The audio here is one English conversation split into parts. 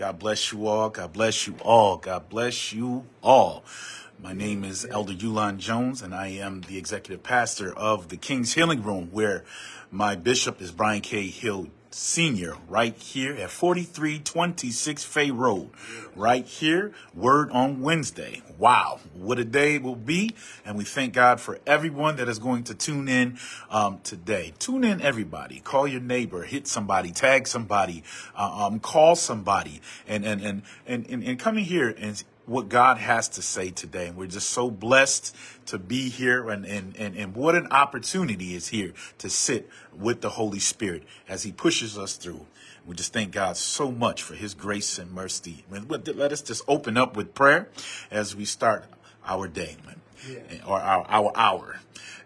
God bless you all. God bless you all. God bless you all. My name is Elder Yulon Jones, and I am the executive pastor of the King's Healing Room, where my bishop is Brian K. Hill Sr., right here at 4326 Fay Road, right here, Word on Wednesday. Wow, what a day it will be. And we thank God for everyone that is going to tune in um, today. Tune in, everybody. Call your neighbor, hit somebody, tag somebody, uh, um, call somebody, and, and, and, and, and, and coming here and what God has to say today. And we're just so blessed to be here and, and, and, and what an opportunity is here to sit with the Holy Spirit as he pushes us through. We just thank God so much for his grace and mercy. Let us just open up with prayer as we start our day or our, our hour.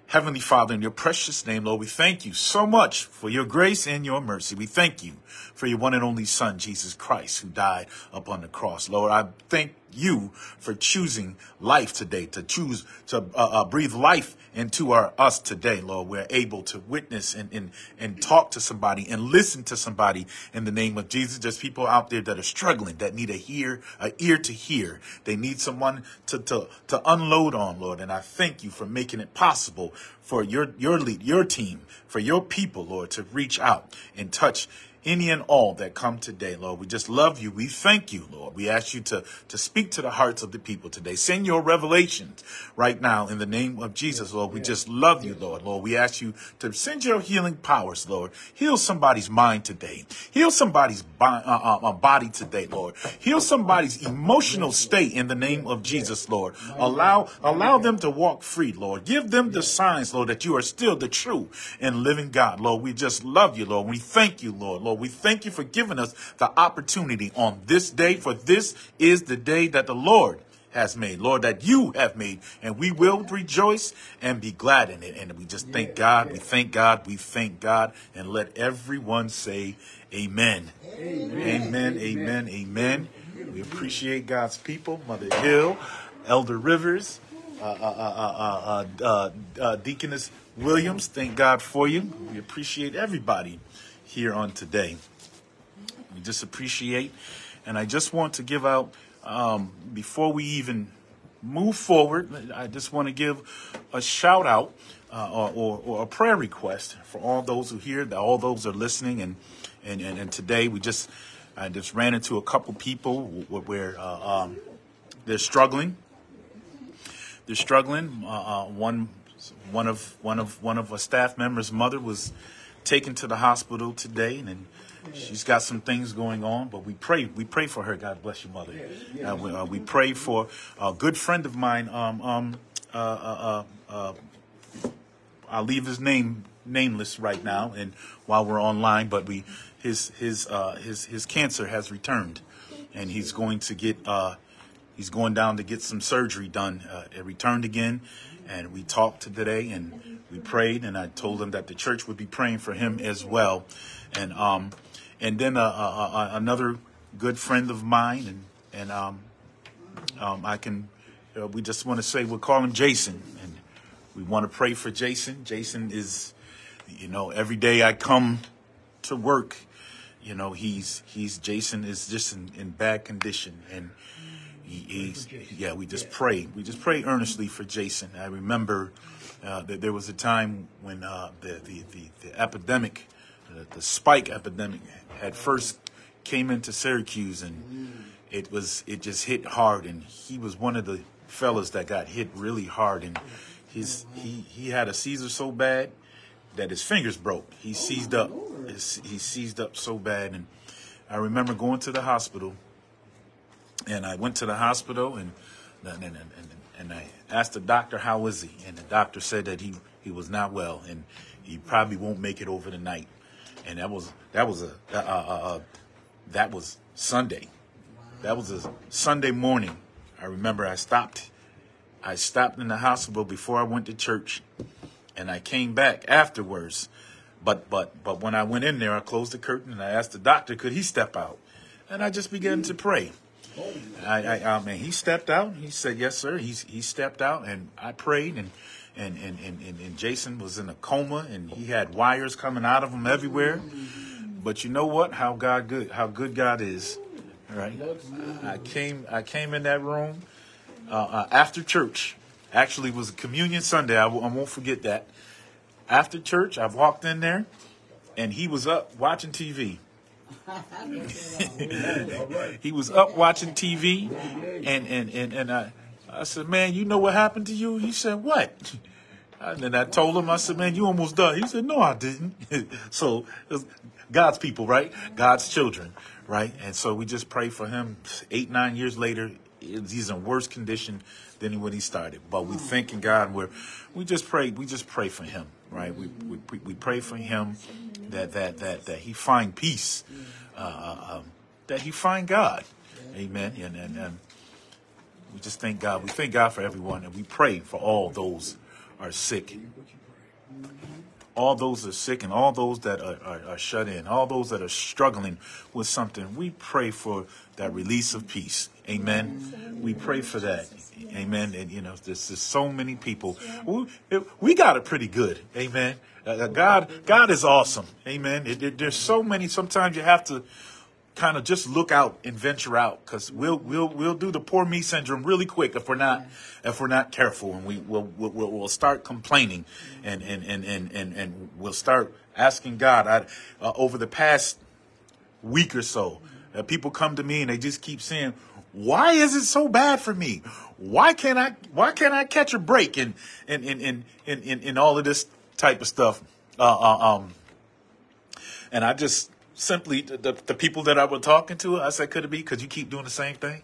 Heavenly Father, in your precious name, Lord, we thank you so much for your grace and your mercy. We thank you for your one and only Son, Jesus Christ, who died upon the cross. Lord, I thank you for choosing life today, to choose to uh, uh, breathe life into our us today, Lord. We're able to witness and, and, and talk to somebody and listen to somebody in the name of Jesus. There's people out there that are struggling, that need a hear, a ear to hear. They need someone to, to, to unload on, Lord. And I thank you for making it possible for your, your lead, your team, for your people, Lord, to reach out and touch any and all that come today, Lord. We just love you. We thank you, Lord. We ask you to, to speak to the hearts of the people today. Send your revelations right now in the name of Jesus, Lord. We just love you, Lord. Lord, we ask you to send your healing powers, Lord. Heal somebody's mind today. Heal somebody's uh, uh, uh, body today, Lord. Heal somebody's emotional state in the name of Jesus, Lord. Allow, allow them to walk free, Lord. Give them the signs, Lord, that you are still the true and living God, Lord. We just love you, Lord. We thank you, Lord. Lord, Lord. We thank you for giving us the opportunity on this day, for this is the day that the Lord has made, Lord, that you have made, and we will rejoice and be glad in it. And we just thank God, we thank God, we thank God, and let everyone say amen. Amen, amen, amen. amen. We appreciate God's people, Mother Hill, Elder Rivers, uh, uh, uh, uh, Deaconess Williams. Thank God for you. We appreciate everybody here on today. We just appreciate, and I just want to give out, um, before we even move forward, I just want to give a shout out uh, or, or, or, a prayer request for all those who hear, that all those are listening. And, and, and, and today we just, I just ran into a couple people where uh, um, they're struggling. They're struggling. Uh, uh, one, one of one of one of a staff member's mother was taken to the hospital today, and she's got some things going on. But we pray, we pray for her. God bless you, mother. Uh, we, uh, we, pray for a good friend of mine. Um, um, uh, uh, uh, uh, I'll leave his name nameless right now, and while we're online, but we his his his his cancer has returned, and he's going to get he's going down to get some surgery done. it returned again, and we talked today, and we prayed, and I told him that the church would be praying for him as well. And um, and then uh, uh, uh, another good friend of mine, and and um, um, I can, uh, we just want to say we'll call him Jason, and we want to pray for Jason. Jason is, you know, every day I come to work, you know, he's he's Jason is just in, in bad condition, and he, yeah. We just pray, we just pray earnestly for Jason. I remember uh, that there was a time when uh, the, the, the, the, epidemic, uh, the spice epidemic, had first came into Syracuse, and it was it just hit hard, and he was one of the fellas that got hit really hard, and his he he had a seizure so bad that his fingers broke. He seized up, he seized up so bad, and I remember going to the hospital, and I went to the hospital, and and, and, and, and I asked the doctor how was he, and the doctor said that he he was not well, and he probably won't make it over the night. And that was that was a that was Sunday. That was a Sunday morning. I remember I stopped. I stopped in the hospital before I went to church, and I came back afterwards. But but but when I went in there, I closed the curtain and I asked the doctor, could he step out? And I just began to pray. I, I, I mean, he stepped out. He said, "Yes, sir." He he stepped out, and I prayed, and and and and, and Jason was in a coma, and he had wires coming out of him everywhere. But you know what? How God good, how good God is. Right. I came. I came in that room uh, uh, after church. Actually, was communion Sunday. I w- I won't forget that. After church, I walked in there, and he was up watching TV. he was up watching TV, and and and and I, I said, "Man, you know what happened to you?" He said, "What?" And then I told him, I said, "Man, you almost died. He said, "No, I didn't." so God's people, right? God's children, right? And so we just pray for him. Eight, nine years later, he's in worse condition than when he started. But we thanking God. We're we just pray. We just pray for him, right? We we we pray for him that that that that he find peace, uh, uh, um, that he find God, Amen. And, and and we just thank God. We thank God for everyone, and we pray for all those are sick. All those that are sick and all those that are, are, are shut in, all those that are struggling with something, we pray for that release of peace. Amen. We pray for that. Amen. And you know, there's so many people. We, we got it pretty good. Amen. Uh, God, God is awesome. Amen. It, it, there's so many. Sometimes you have to kind of just look out and venture out because we'll we'll we'll do the poor me syndrome really quick if we're not if we're not careful and we will we'll, we'll, we'll start complaining and and, and and and and we'll start asking God I, uh, over the past week or so uh, people come to me and they just keep saying why is it so bad for me why can't I why can't I catch a break and and and and and, and, all of this type of stuff uh, uh um and I just simply the, the people that I was talking to, I said, could it be because you keep doing the same thing?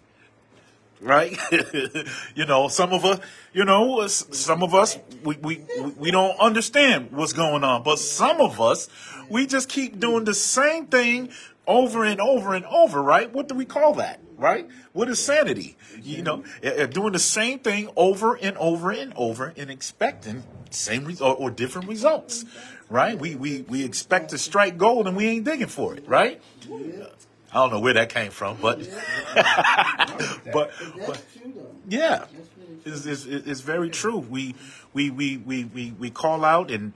Right? you know, some of us, you know, some of us, we, we, we don't understand what's going on, but some of us, we just keep doing the same thing over and over and over, right? What do we call that? Right? What is sanity? You know, doing the same thing over and over and over and expecting same re- or, or different results, right? We, we, we expect to strike gold and we ain't digging for it, right? I don't know where that came from, but, but, but, yeah, it's, it's, it's very true. We, we, we, we, we, we call out and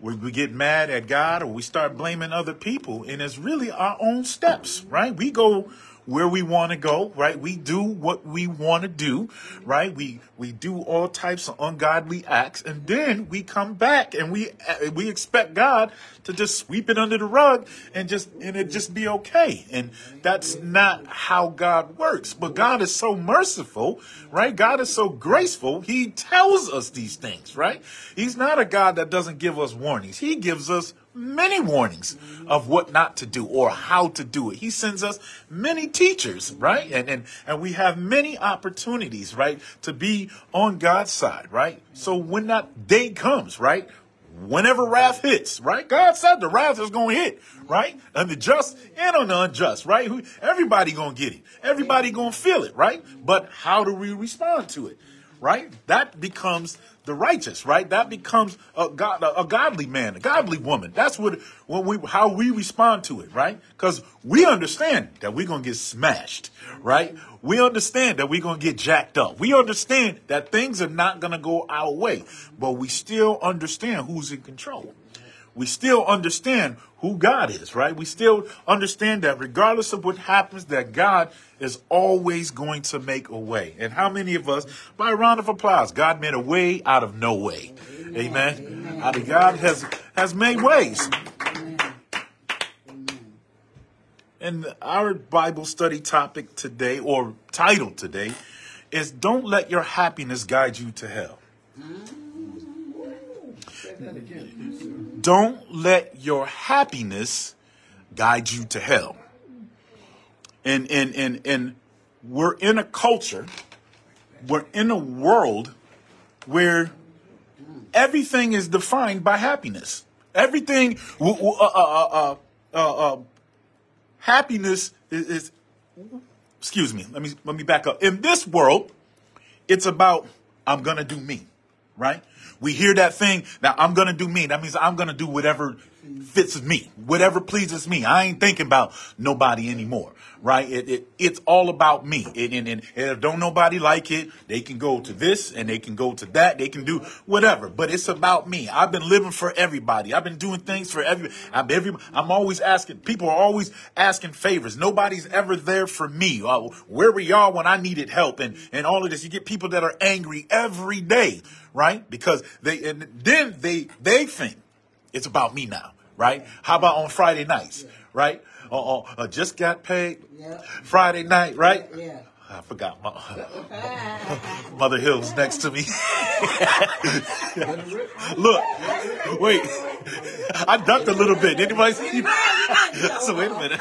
we, we get mad at God or we start blaming other people and it's really our own steps, right? We go where we want to go, right? We do what we want to do, right? We we do all types of ungodly acts, and then we come back and we uh, we expect God to just sweep it under the rug and just and it just be okay. And that's not how God works. But God is so merciful, right? God is so graceful. He tells us these things, right? He's not a God that doesn't give us warnings. He gives us many warnings of what not to do or how to do it. He sends us many teachers, right? And, and, and we have many opportunities, right? To be on God's side, right? So when that day comes, right? Whenever wrath hits, right? God said the wrath is going to hit, right? On the just and on the unjust, right? Everybody going to get it. Everybody going to feel it, right? But how do we respond to it? Right? That becomes the righteous, right? That becomes a god, a, godly man, a godly woman. That's what when we how we respond to it, right? Because we understand that we're gonna get smashed, right? We understand that we're gonna get jacked up. We understand that things are not gonna go our way, but we still understand who's in control we still understand who God is, right? We still understand that regardless of what happens, that God is always going to make a way. And how many of us, by a round of applause, God made a way out of no way. Amen. Amen. Amen. God has has made ways. And our Bible study topic today, or title today, is Don't Let Your Happiness Guide You to Hell. Don't let your happiness guide you to hell. And, and, and, and we're in a culture, we're in a world where everything is defined by happiness. Everything, uh, uh, uh, happiness is, is, excuse me, let me, let me back up. In this world, it's about, I'm to do me, right? We hear that thing. Now I'm going to do me. That means I'm going to do whatever fits me, whatever pleases me. I ain't thinking about nobody anymore, right? It, it it's all about me. It, and, and, and if don't nobody like it, they can go to this and they can go to that. They can do whatever, but it's about me. I've been living for everybody. I've been doing things for every. I'm every. I'm always asking. People are always asking favors. Nobody's ever there for me. Uh, where were y'all when I needed help? And and all of this. You get people that are angry every day, right? Because they and then they they think it's about me now right? How about on Friday nights, right? Uh, uh, just got paid Friday night, right? Yeah. I forgot. My, Mother Hill's next to me. Look, wait. I ducked a little bit. Anybody see? so wait a minute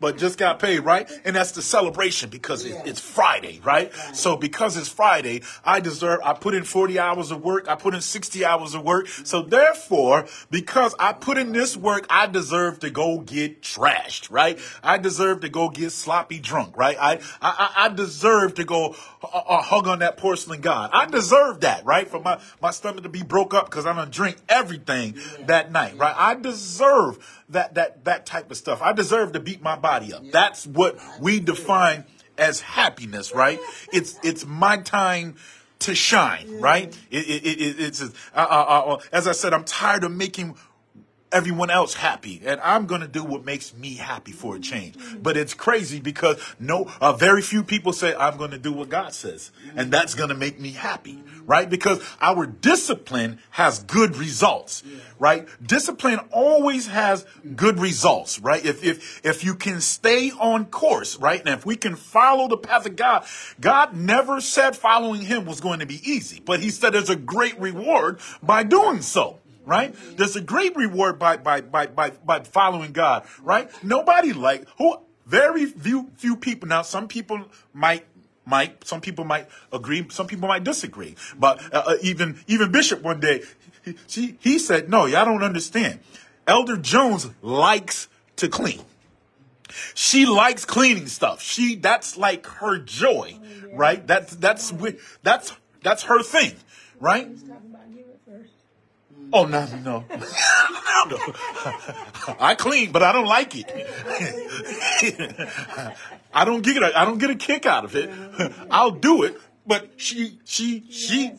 but just got paid, right? And that's the celebration because yeah. it's Friday, right? right? So because it's Friday, I deserve, I put in 40 hours of work, I put in 60 hours of work. So therefore, because I put in this work, I deserve to go get trashed, right? I deserve to go get sloppy drunk, right? I, I, I deserve to go uh, uh, hug on that porcelain god. I deserve that, right? For my, my stomach to be broke up because I'm going to drink everything that night, right? I deserve that that that type of stuff. I deserve to beat my body up. That's what we define as happiness, right? It's it's my time to shine, right? It, it, it, it's uh, uh, uh, as I said, I'm tired of making everyone else happy and i'm going to do what makes me happy for a change but it's crazy because no uh, very few people say i'm going to do what god says and that's going to make me happy right? Because our discipline has good results, right? Discipline always has good results, right? If, if, if you can stay on course, right? And if we can follow the path of God, God never said following him was going to be easy, but he said there's a great reward by doing so right? There's a great reward by by by by by following God, right? Nobody like who very few few people. Now, some people might might some people might agree some people might disagree. But uh, uh even even bishop one day he, he, he said no y'all don't understand. Elder jones likes to clean. She likes cleaning stuff. She that's like her joy right? That's that's that's that's her thing right Oh no, no, no. I clean, but I don't like it. I don't get a, I don't get a kick out of it. I'll do it, but she, she, she.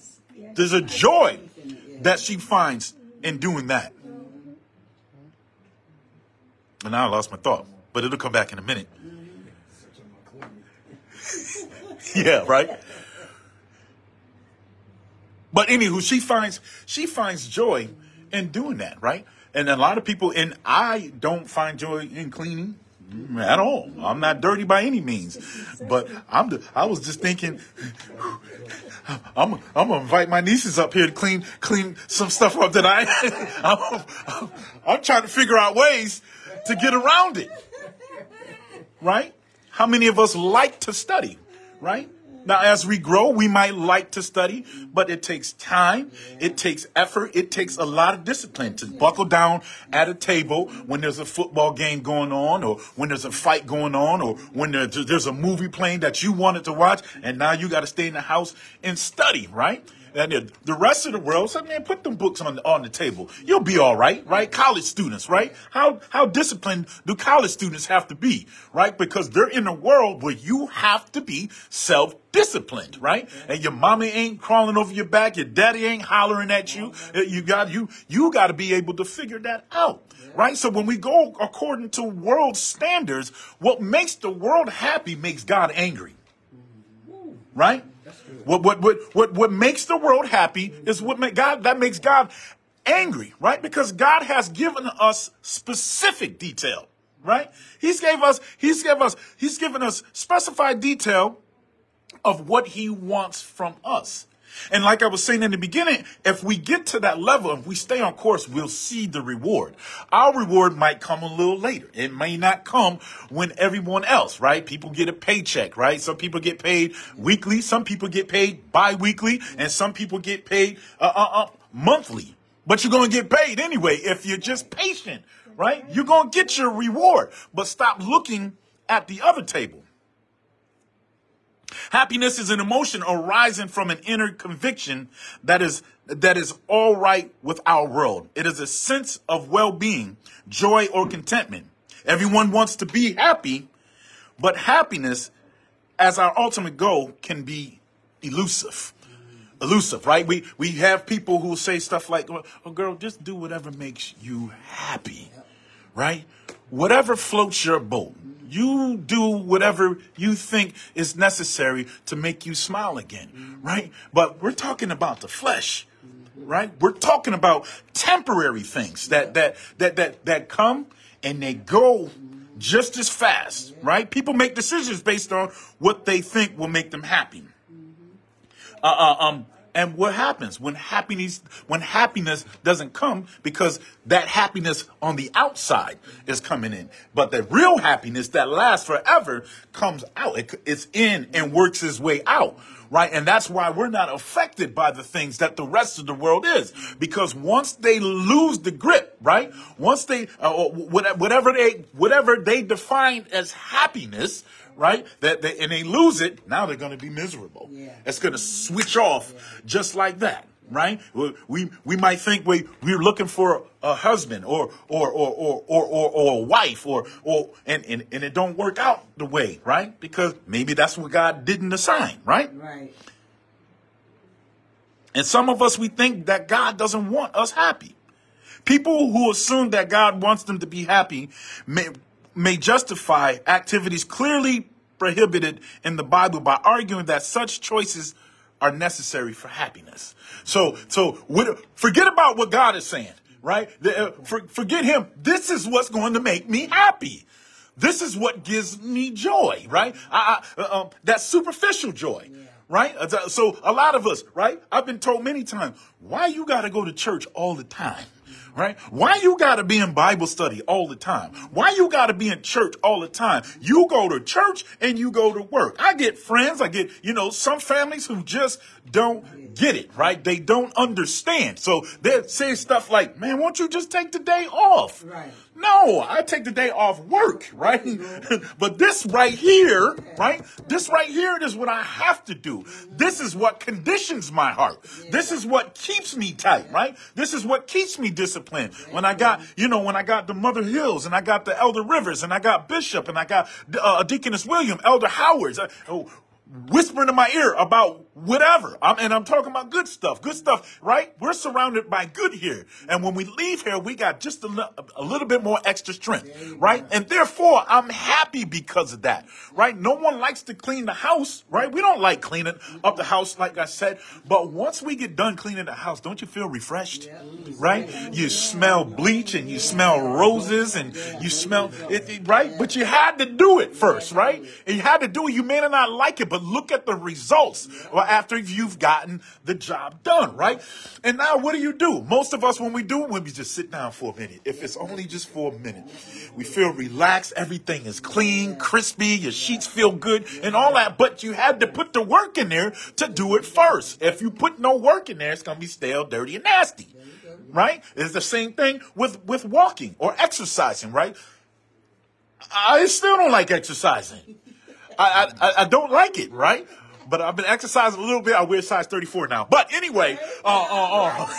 There's a joy that she finds in doing that. And now I lost my thought, but it'll come back in a minute. yeah, right. But anywho, she finds she finds joy in doing that, right? And a lot of people, and I don't find joy in cleaning at all. I'm not dirty by any means, but I'm. The, I was just thinking, I'm. I'm gonna invite my nieces up here to clean clean some stuff up that I. I'm, I'm, I'm trying to figure out ways to get around it. Right? How many of us like to study? Right? Now, as we grow, we might like to study, but it takes time, it takes effort, it takes a lot of discipline to buckle down at a table when there's a football game going on, or when there's a fight going on, or when there's a movie playing that you wanted to watch, and now you got to stay in the house and study, right? And the rest of the world said, man, put them books on the, on the table. You'll be all right, right? College students, right? How, how disciplined do college students have to be, right? Because they're in a world where you have to be self disciplined, right? And your mommy ain't crawling over your back. Your daddy ain't hollering at you. Uh, you got, you, you got to be able to figure that out, right? So when we go according to world standards, what makes the world happy makes God angry, right? What, what, what, what, what makes the world happy is what make God, that makes God angry, right? Because God has given us specific detail, right? He's gave us, he's gave us, he's given us specified detail of what he wants from us. And like I was saying in the beginning, if we get to that level, if we stay on course, we'll see the reward. Our reward might come a little later. It may not come when everyone else, right? People get a paycheck, right? Some people get paid weekly, some people get paid bi-weekly, and some people get paid uh, uh, uh, monthly. But you're going to get paid anyway if you're just patient, right? You're going to get your reward. But stop looking at the other table. Happiness is an emotion arising from an inner conviction that is that is all right with our world. It is a sense of well-being, joy or contentment. Everyone wants to be happy, but happiness as our ultimate goal can be elusive. Elusive, right? We we have people who say stuff like, "Oh, girl, just do whatever makes you happy." Right? Whatever floats your boat. You do whatever you think is necessary to make you smile again, right? But we're talking about the flesh, right? We're talking about temporary things that that that that that come and they go just as fast, right? People make decisions based on what they think will make them happy. Uh, uh, um, and what happens when happiness when happiness doesn't come because that happiness on the outside is coming in, but the real happiness that lasts forever comes out. It, it's in and works its way out right? And that's why we're not affected by the things that the rest of the world is, because once they lose the grip, right? Once they uh, whatever they whatever they define as happiness, right? That they, and they lose it, now they're going to be miserable. Yeah. It's going to switch off yeah. just like that, right? We we might think we we're looking for a husband or or or or or, or, or a wife or or and, and and it don't work out the way, right? Because maybe that's what God didn't assign, right? Right. And some of us we think that God doesn't want us happy. People who assume that God wants them to be happy may may justify activities clearly prohibited in the Bible by arguing that such choices are necessary for happiness. So, so forget about what God is saying, right? Uh, forget Him. This is what's going to make me happy. This is what gives me joy, right? I, I, uh, um, that superficial joy. Yeah right? Uh, so a lot of us, right? I've been told many times, why you got to go to church all the time? Right? Why you got to be in Bible study all the time? Why you got to be in church all the time? You go to church and you go to work. I get friends, I get, you know, some families who just don't get it, right? They don't understand. So they say stuff like, man, won't you just take the day off? Right. No, I take the day off work, right? but this right here, right? This right here is what I have to do. This is what conditions my heart. This is what keeps me tight, right? This is what keeps me disciplined. When I got, you know, when I got the Mother Hills and I got the Elder Rivers and I got Bishop and I got uh, Deaconess William, Elder Howards, uh, oh, whispering in my ear about whatever. I'm, and I'm talking about good stuff, good stuff, right? We're surrounded by good here. And when we leave here, we got just a, a little bit more extra strength, right? And therefore, I'm happy because of that, right? No one likes to clean the house, right? We don't like cleaning up the house, like I said. But once we get done cleaning the house, don't you feel refreshed, right? You smell bleach and you smell roses and you smell it, right? But you had to do it first, right? And you had to do it. You may not like it, but look at the results after you've gotten the job done, right? And now what do you do? Most of us, when we do it, we just sit down for a minute. If it's only just for a minute, we feel relaxed. Everything is clean, crispy. Your sheets feel good and all that. But you had to put the work in there to do it first. If you put no work in there, it's going to be stale, dirty, and nasty, right? It's the same thing with, with walking or exercising, right? I still don't like exercising. I, I, I don't like it, right? But I've been exercising a little bit. I wear size 34 now. But anyway, uh, uh, uh.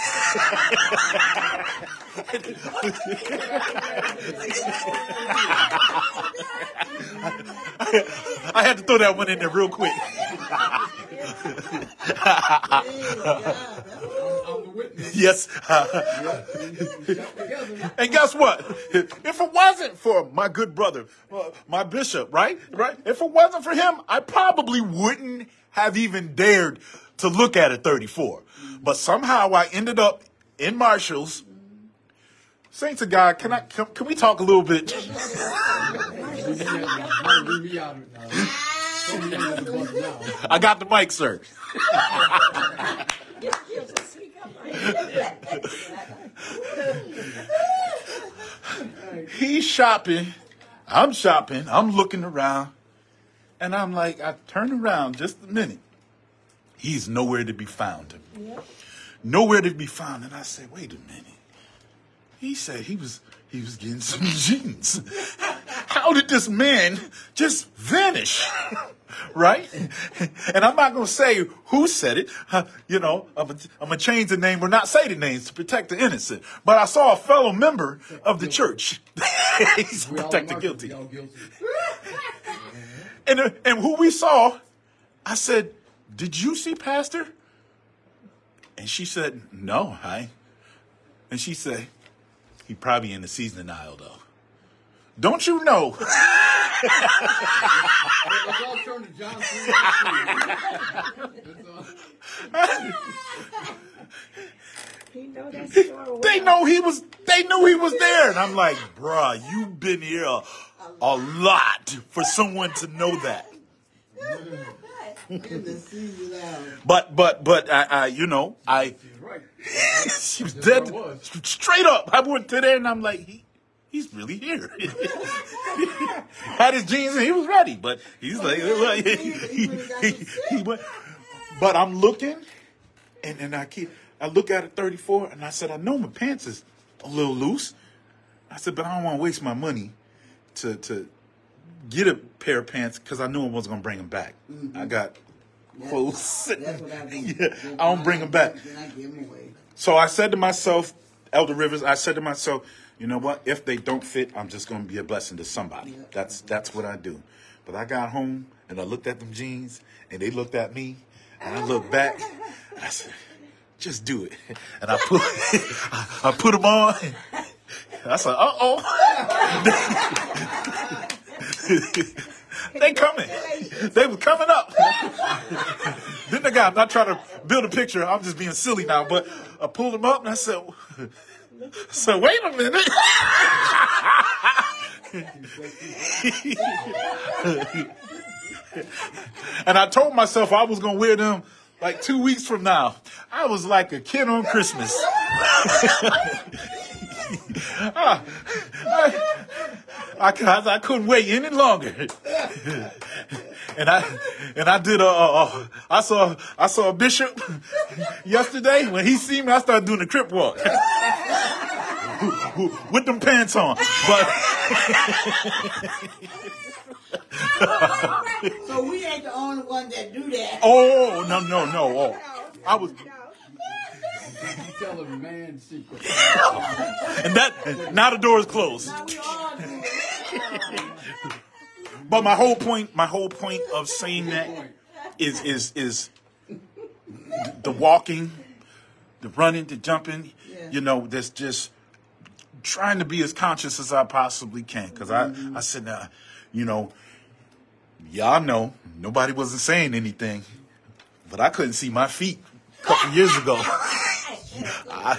I had to throw that one in there real quick. yes. and guess what? If it wasn't for my good brother, uh, my bishop, right? Right? If it wasn't for him, I probably wouldn't have even dared to look at a 34. But somehow I ended up in Marshall's. Saints of God, can I can, can we talk a little bit? I got the mic, sir. He's shopping. I'm shopping. I'm looking around. And I'm like, I turn around just a minute. He's nowhere to be found. Nowhere to be found. And I say, wait a minute. He said he was he was getting some jeans. How did this man just vanish? right? And I'm not going to say who said it. You know, I'm going to change the name or not say the names to protect the innocent. But I saw a fellow member of the church. He's protect the guilty. Guilty. And, uh, and who we saw, I said, Did you see Pastor? And she said, No, I. And she said, He probably in the seasoning aisle though. Don't you know? Let's all turn to John 3. That's all. He know that story well. They know he was. They knew he was there, and I'm like, bruh, you've been here a, a lot for someone to know that. In the season out. But but but I, I you know I He's she was dead straight up. I went to there and I'm like he. He's really here. Had his jeans and he was ready, but he's like, he, he, he, went. But I'm looking, and I keep. I look at it 34, and I said, I know my pants is a little loose. I said, but I don't want to waste my money to to get a pair of pants because I knew I wasn't gonna bring them back. I got clothes. That's I do. yeah, I don't bring them back. I give them away. So I said to myself, Elder Rivers, I said to myself, you know what? If they don't fit, I'm just gonna be a blessing to somebody. Yeah. That's that's what I do. But I got home and I looked at them jeans and they looked at me and I looked back. I said, just do it. And I put I put them on. I said, uh oh. they coming. They was coming up. then the guy, I'm not trying to build a picture. I'm just being silly now. But I pulled him up and I said, so wait a minute. and I told myself I was to wear them like two weeks from now. I was like a kid on Christmas. Ah, I, I, I, I couldn't wait any longer. And I and I did a, a, a I saw I saw a bishop yesterday when he seen me I started doing the crip walk with them pants on. But So we ain't the only one that do that. oh no no no oh I was You tell a man secret. and that now the door is closed. But my whole point my whole point of saying that is is is the walking, the running, the jumping. Yeah. You know, that's just trying to be as conscious as I possibly can. Because I mm-hmm. I said now, you know, y'all know nobody wasn't saying anything, but I couldn't see my feet a couple years ago. I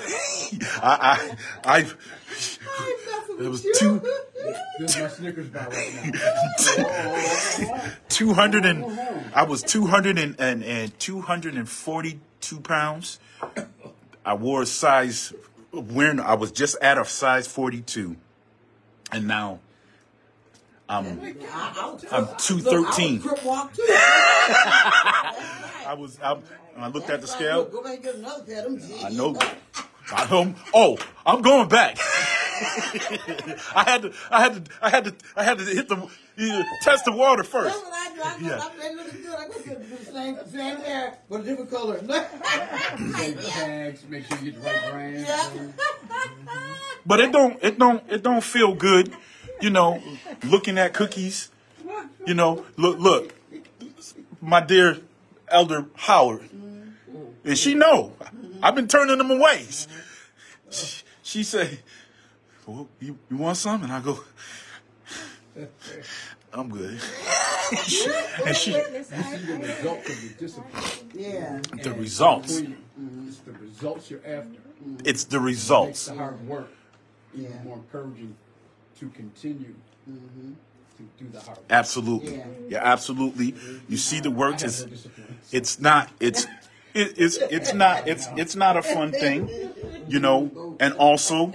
I I, I it was two. This is my Snickers bar right now. 200 and I was 200 and, and, and 242 pounds. I wore a size when I was just at a size 42 and now I'm oh was, I'm 213. I was crip walk too. Oh I was I, I looked at the scale. look, Go back and get another pair of them jeans. I know. I know. Oh, I'm going back. I had to. I had to. I had to. I had to hit the uh, test the water That's first. what I do. I go, Yeah. I'm been looking good. I go do the same, same hair, but a different color. Take tags, make sure you get the right brand. But it don't. It don't. It don't feel good. You know, looking at cookies. You know, look. Look. My dear Elder Howard, and she know. I've been turning them away. She, she say, well, you, you want some? And I go, I'm good. and she, Witness, See the results of the discipline. yeah. the results. Between- mm-hmm. It's the results you're after. It's the Makes results. the hard work even Yeah. more encouraging to continue to do the hard work. Absolutely. Yeah. Yeah, absolutely. You see the work works. have It's, no discipline. it's not, it's, it, it's, it's not, it's, it's not a fun thing, you know, and also,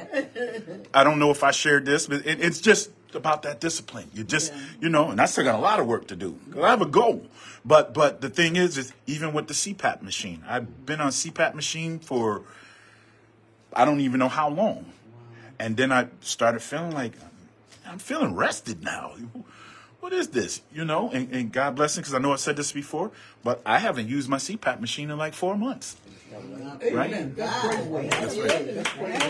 I don't know if I shared this, but it, it's just about that discipline. You just, you know, and I still got a lot of work to do. I have a goal. But, but the thing is, is even with the CPAP machine, I've been on CPAP machine for, I don't even know how long. And then I started feeling like, I'm feeling rested now. What what is this? You know, and, and God bless him because I know I said this before, but I haven't used my CPAP machine in like four months. Right? Amen. That's. That's right. That's praise.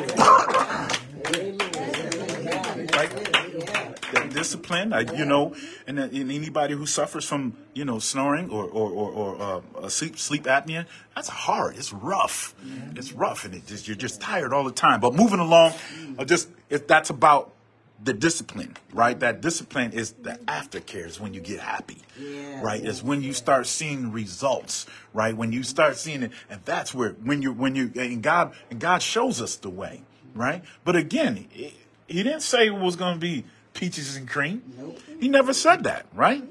Right? That discipline, I, you know, and, and anybody who suffers from, you know, snoring or or or, or uh, uh, sleep sleep apnea, that's hard. It's rough. It's rough, and it just you're just tired all the time. But moving along, uh, just if that's about the discipline, right? That discipline is the aftercare is when you get happy, Yeah. right? Is when you start seeing results, right? When you start seeing it, and that's where when you when you and God and God shows us the way, right? But again, he, he didn't say it was going to be peaches and cream. Nope. He never said that, right?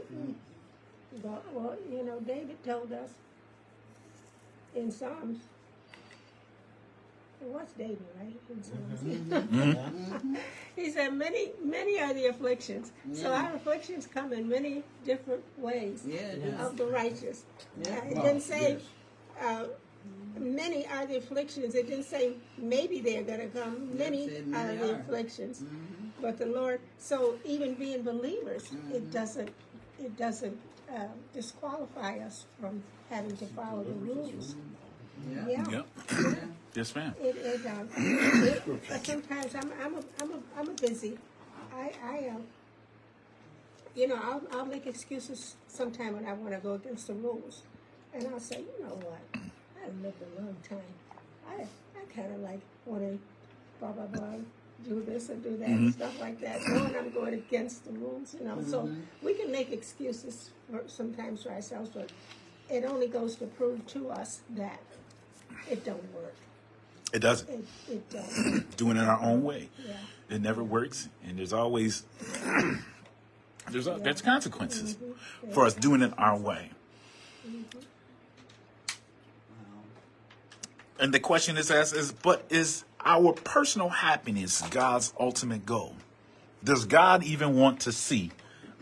Well, well, you know, David told us in Psalms. It was David, right? In Psalms. he said, "Many, many are the afflictions. So our afflictions come in many different ways Yeah, of the righteous. Yeah. Uh, it didn't say yes. uh, many are the afflictions. It didn't say maybe they're going to come. Many, said are many the are. afflictions. But the Lord, so even being believers, it doesn't, it doesn't uh, disqualify us from having to follow the rules. Yeah. Yeah. Yep. Yes, ma'am. It, it, um, it, but sometimes I'm, I'm a, I'm a, I'm a busy. I, I, um, you know, I'll, I'll make excuses sometime when I want to go against the rules, and I'll say, you know what, I've lived a long time. I, I kind of like want to, blah blah blah, do this and do that and stuff like that, knowing I'm going against the rules. You know, so we can make excuses for, sometimes for ourselves, but it only goes to prove to us that it don't work. It doesn't. It, it don't. Doing it our own way. Yeah. It never works, and there's always there's a, there's consequences mm-hmm. for us doing it our way. Mm-hmm. And the question is asked is, but is our personal happiness God's ultimate goal? Does God even want to see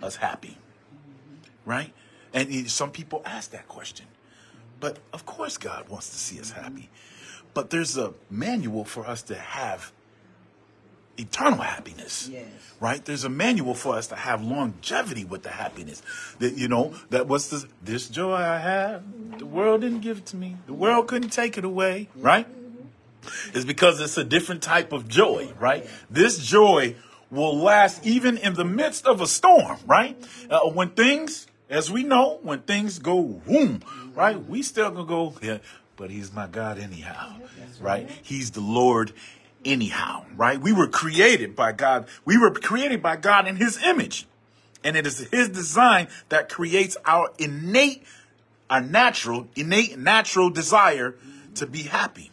us happy? Mm-hmm. Right? And some people ask that question. But of course, God wants to see us happy. But there's a manual for us to have eternal happiness. Yes. Right? There's a manual for us to have longevity with the happiness. That you know, that what's this this joy I have, the world didn't give it to me. The world couldn't take it away, right? It's because it's a different type of joy, right? This joy will last even in the midst of a storm, right? Uh, when things, as we know, when things go boom, right? We still gonna go, yeah, but he's my God anyhow, right? He's the Lord anyhow, right? We were created by God. We were created by God in his image. And it is his design that creates our innate, our natural, innate, natural desire to be happy.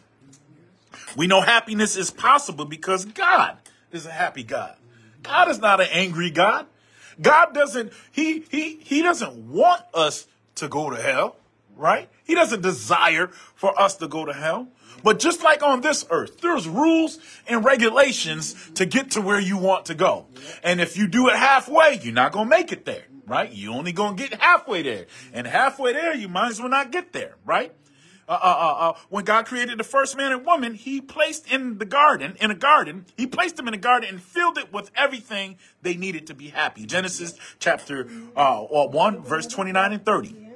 We know happiness is possible because God is a happy God. God is not an angry God. God doesn't he he he doesn't want us to go to hell, right? He doesn't desire for us to go to hell. But just like on this earth, there's rules and regulations to get to where you want to go. And if you do it halfway, you're not going to make it there, right? You only going to get halfway there. And halfway there, you might as well not get there, right? uh, uh, uh, uh, when God created the first man and woman, He placed in the garden, in a garden, He placed them in a garden and filled it with everything they needed to be happy. Genesis chapter uh, uh, one, verse twenty nine and thirty.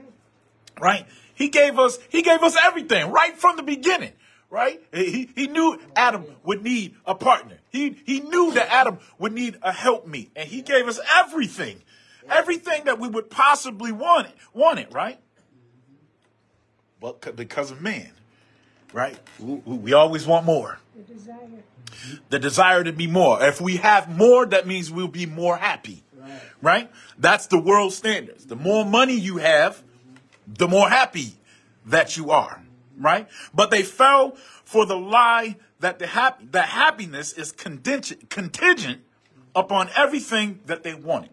Right? He gave us, He gave us everything right from the beginning. Right? He, he knew Adam would need a partner. He he knew that Adam would need a helpmeet, and He gave us everything, everything that we would possibly want it, want it. Right? but because of man, right? We, we always want more. The desire. The desire to be more. If we have more, that means we'll be more happy, Right. right? That's the world standards. The more money you have, the more happy that you are, right? But they fell for the lie that the hap- that happiness is contingent, contingent upon everything that they wanted.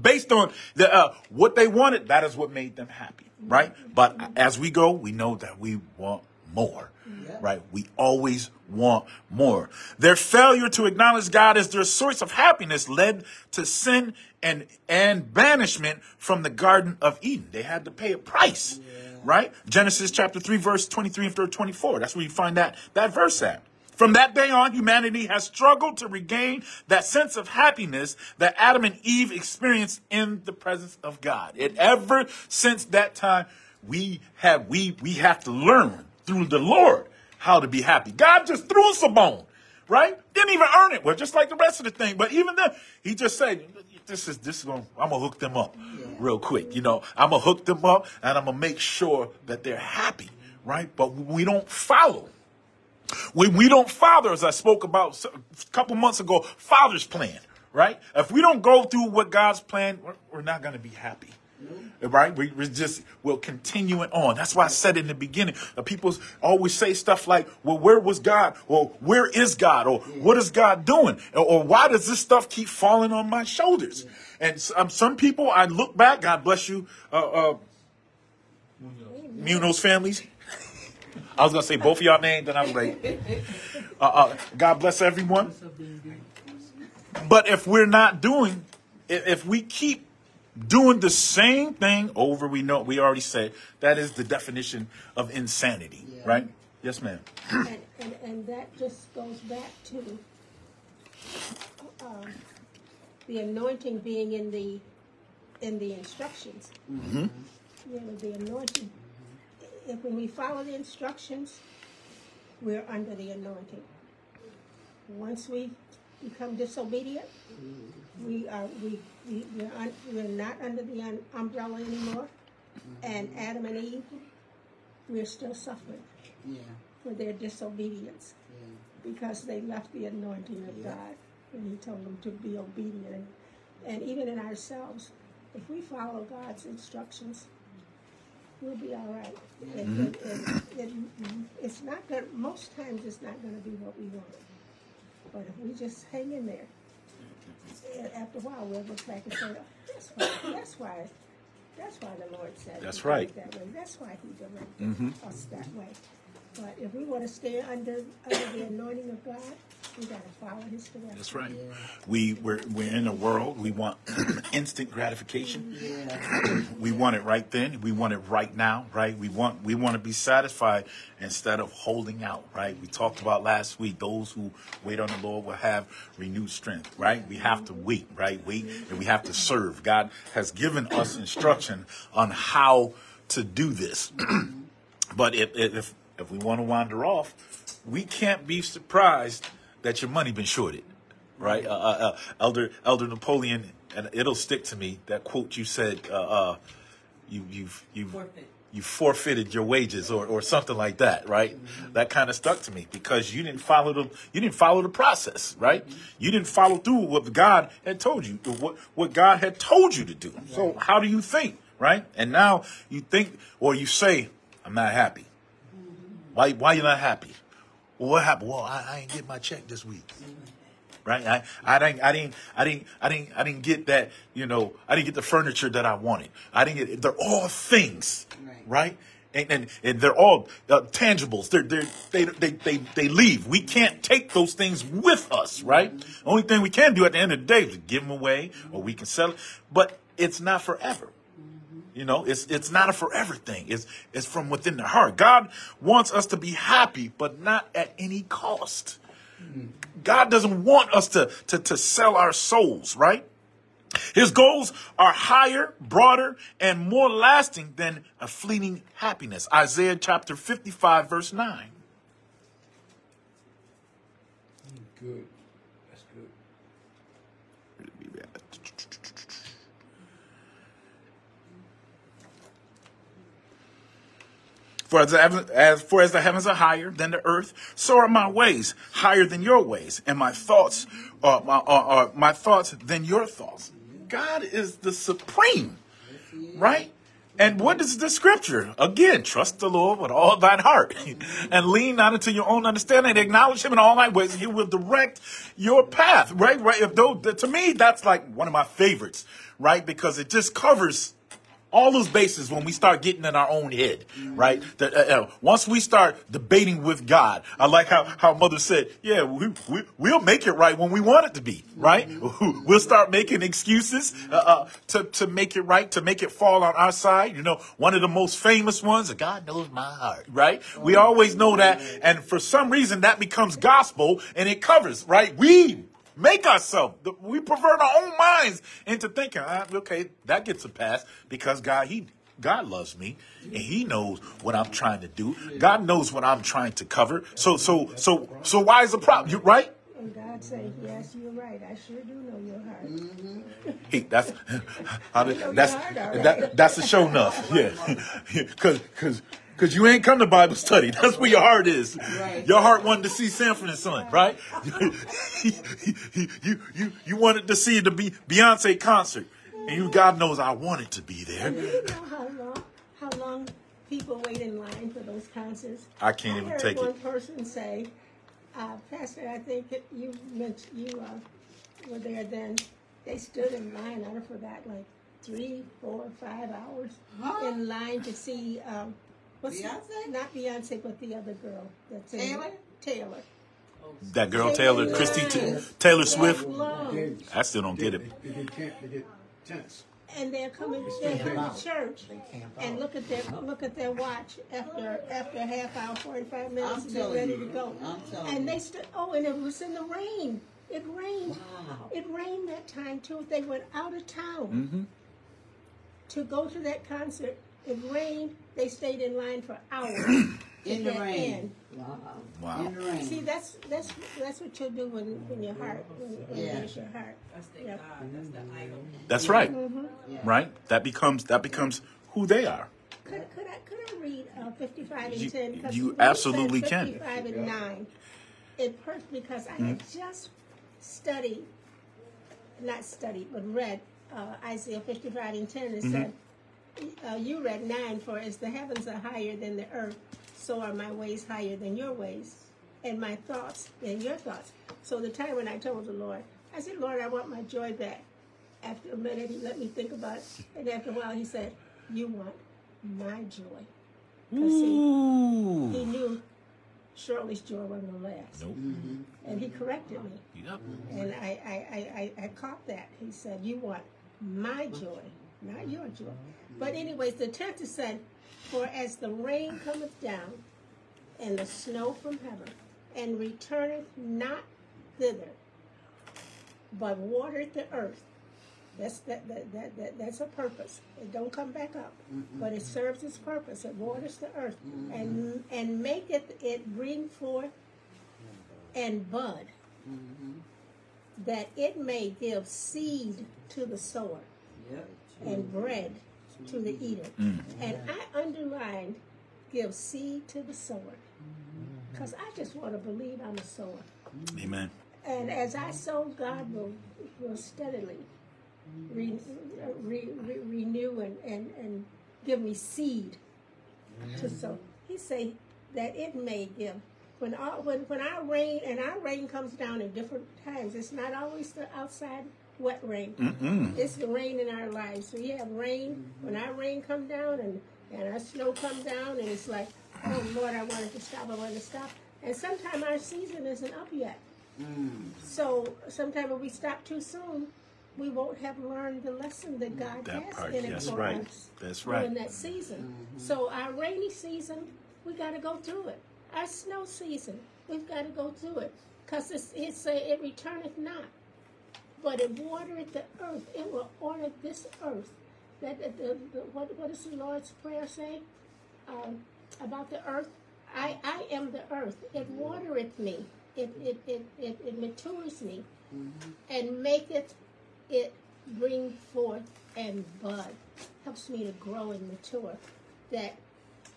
Based on the uh, what they wanted, that is what made them happy, right? But as we go, we know that we want more, right? We always want more. Their failure to acknowledge God as their source of happiness led to sin and and banishment from the Garden of Eden. They had to pay a price, right? Genesis chapter three, verse twenty-three and verse twenty-four. That's where you find that that verse at. From that day on, humanity has struggled to regain that sense of happiness that Adam and Eve experienced in the presence of God. And ever since that time, we have we we have to learn through the Lord how to be happy. God just threw us a bone, right? Didn't even earn it. Well, just like the rest of the thing. But even then, he just said, "This is this is going. I'm gonna hook them up real quick. You know, I'm gonna hook them up, and I'm gonna make sure that they're happy, right? But we don't follow." When we don't father, as I spoke about a couple months ago, Father's plan, right? If we don't go through what God's plan, we're, we're not to be happy. Right? We, we just will continue it on. That's why I said in the beginning, uh, people always say stuff like, well, where was God? Or where is God? Or what is God doing? Or, or why does this stuff keep falling on my shoulders? And um, some people, I look back, God bless you, uh, uh, Munoz families. I was gonna say both of y'all names, and I'm like, uh, uh, God bless everyone. But if we're not doing, if we keep doing the same thing over, we know we already said that is the definition of insanity, Yeah. right? Yes, ma'am. And, and, and that just goes back to, um, the anointing being in the, in the instructions. You know, the anointing, if when we follow the instructions, we're under the anointing. Once we become disobedient, we are, we, we, we're, un, we're not under the un, umbrella anymore. Mm-hmm. And Adam and Eve, we're still suffering Yeah, for their disobedience yeah. because they left the anointing of Yeah. God and He told them to be obedient. And, and even in ourselves, if we follow God's instructions, we'll be all right. It, it, it, it, it's not going most times it's not going to be what we want. But if we just hang in there, a- after a while we'll look back and say, oh, that's why, that's why, that's why the Lord said That's it right. that way. That's why He directed mm-hmm. us that way. But if we want to stay under under the anointing of God, we got to follow His direction. That's right. Yeah. We we're, we're in a world. We want instant gratification. Yeah, We want it right then. We want it right now, right? We want we want to be satisfied instead of holding out, right? We talked about last week. Those who wait on the Lord will have renewed strength, right? We have to wait, right? Wait, and we have to serve. God has given us instruction on how to do this. but if if if we want to wander off, we can't be surprised that your money been shorted, right? Uh, uh, uh, Elder Elder Napoleon, and it'll stick to me that quote you said. Uh, uh, you you've you Forfeit. you forfeited your wages or, or something like that, right? That kind of stuck to me because you didn't follow the you didn't follow the process, right? You didn't follow through what God had told you, what what God had told you to do. So how do you think, right? And now you think or you say, I'm not happy. Why why you not happy? Well, what happened? Well, I, I ain't get my check this week. Right? I, I didn't I didn't I didn't I didn't I didn't get that, you know, I didn't get the furniture that I wanted. I didn't get they're all things. Right. Right? And, and, and they're all uh, tangibles. They're, they're, they, they, they, they leave. We can't take those things with us, right? Only thing we can do at the end of the day is give them away or we can sell it. But it's not forever. You know, it's it's not a forever thing. It's it's from within the heart. God wants us to be happy, but not at any cost. God doesn't want us to to, to sell our souls, right? His goals are higher, broader, and more lasting than a fleeting happiness. Isaiah chapter 55, verse 9. good. That's good. For as, the as for as the heavens are higher than the earth, so are my ways higher than your ways, and my thoughts are my, are, are my thoughts than your thoughts. God is the supreme, right? And what is the scripture? Again, trust the Lord with all thine heart, and lean not into your own understanding. Acknowledge Him in all thy ways, He will direct your path. Right, right. If though to me, that's like one of my favorites, right? Because it just covers all those bases when we start getting in our own head, right? That, uh, uh, once we start debating with God, I like how, how mother said, yeah, we, we, we'll make it right when we want it to be, right? We'll start making excuses, uh, uh, to, to make it right, to make it fall on our side. You know, one of the most famous ones, God knows my heart, right? We always know that. And for some reason that becomes gospel and it covers, right? We make ourselves. We pervert our own minds into thinking, ah, okay, that gets a pass because God, He God loves me and He knows what I'm trying to do. God knows what I'm trying to cover. So so so so why is the problem? You right? And God say, yes, you're right. I sure do know your heart. Hey, that's that's that, that's a show enough. Yeah, because because. Cause you ain't come to Bible study. That's where your heart is. Right. Your heart wanted to see Sanford and Son, right? you, you, you, you wanted to see the Be- Beyonce concert, and you, God knows, I wanted to be there. And you know how long, how long people wait in line for those concerts? I can't even heard take one it. One person say, uh, Pastor, I think that you meant you uh, were there then. They stood in line. I forgot like three, four, five hours Huh? in line to see um, what's Beyonce? not Beyonce, but the other girl. That's Taylor? Taylor. That girl Taylor, Christy T- Taylor Swift. I still don't get it. They get camp, they get tents. and they're coming, they come to church and look at their look at their watch after after a half hour, forty five minutes, and they're ready to go. And they stood. Oh, and it was in the rain. It rained. Wow. It rained that time too. They went out of town Mm-hmm. To go to that concert. It rained. They stayed in line for hours. In the rain. in. Wow. Wow. In the rain. See, that's that's that's what you'll do when, when your heart when, when Yeah. there's your heart. That's the Yeah. God. That's the idol. That's right, yeah. right? That becomes that becomes who they are. Could, could I could I read uh, fifty five and You- ten? 'Cause you absolutely said can. Fifty five and nine. It hurt because I Mm-hmm. just studied, not studied, but read uh, Isaiah fifty five and ten. Mm-hmm. It said, uh, "You read nine for as the heavens are higher than the earth, so are my ways higher than your ways, and my thoughts than your thoughts." So the time when I told the Lord, I said, "Lord, I want my joy back." After a minute, he let me think about it, and after a while, he said, "You want my joy." 'Cause he, he knew Shirley's joy wasn't gonna last, Nope. and he corrected me, Yep. and I, I, I, I, I caught that. He said, "You want my joy, not your joy." But anyways, the tenth said, "For as the rain cometh down, and the snow from heaven, and returneth not thither, but watereth the earth." That's that, that, that, that that's a purpose. It don't come back up, mm-hmm. but it serves its purpose. It waters the earth mm-hmm. and and maketh it bring forth and bud, mm-hmm. That it may give seed to the sower Yep. and bread to the eater. Mm. And I underlined give seed to the sower mm-hmm. because I just want to believe I'm a sower. Mm-hmm. Amen. And as I sow, God will, will steadily re, re, re, renew and, and, and give me seed to mm-hmm. sow. He say that it may give. When our, when, when our rain, and our rain comes down in different times, it's not always the outside wet rain. Mm-mm. It's the rain in our lives. We have rain, when our rain come down and, and our snow come down and it's like, oh Lord, I wanted to stop, I wanted to stop. And sometimes our season isn't up yet. Mm. So sometimes if we stop too soon, we won't have learned the lesson that God That has part, in it that's for right. us That's right. that season. Mm-hmm. So our rainy season, we got to go through it. Our snow season, we've got to go through it, cause it's, it say it returneth not, but it watereth the earth. It will order this earth. That that- the, the, what what does the Lord's prayer say um, about the earth? I I am the earth. It watereth me. It it it it, it matures me, and maketh it bring forth and bud. Helps me to grow and mature. That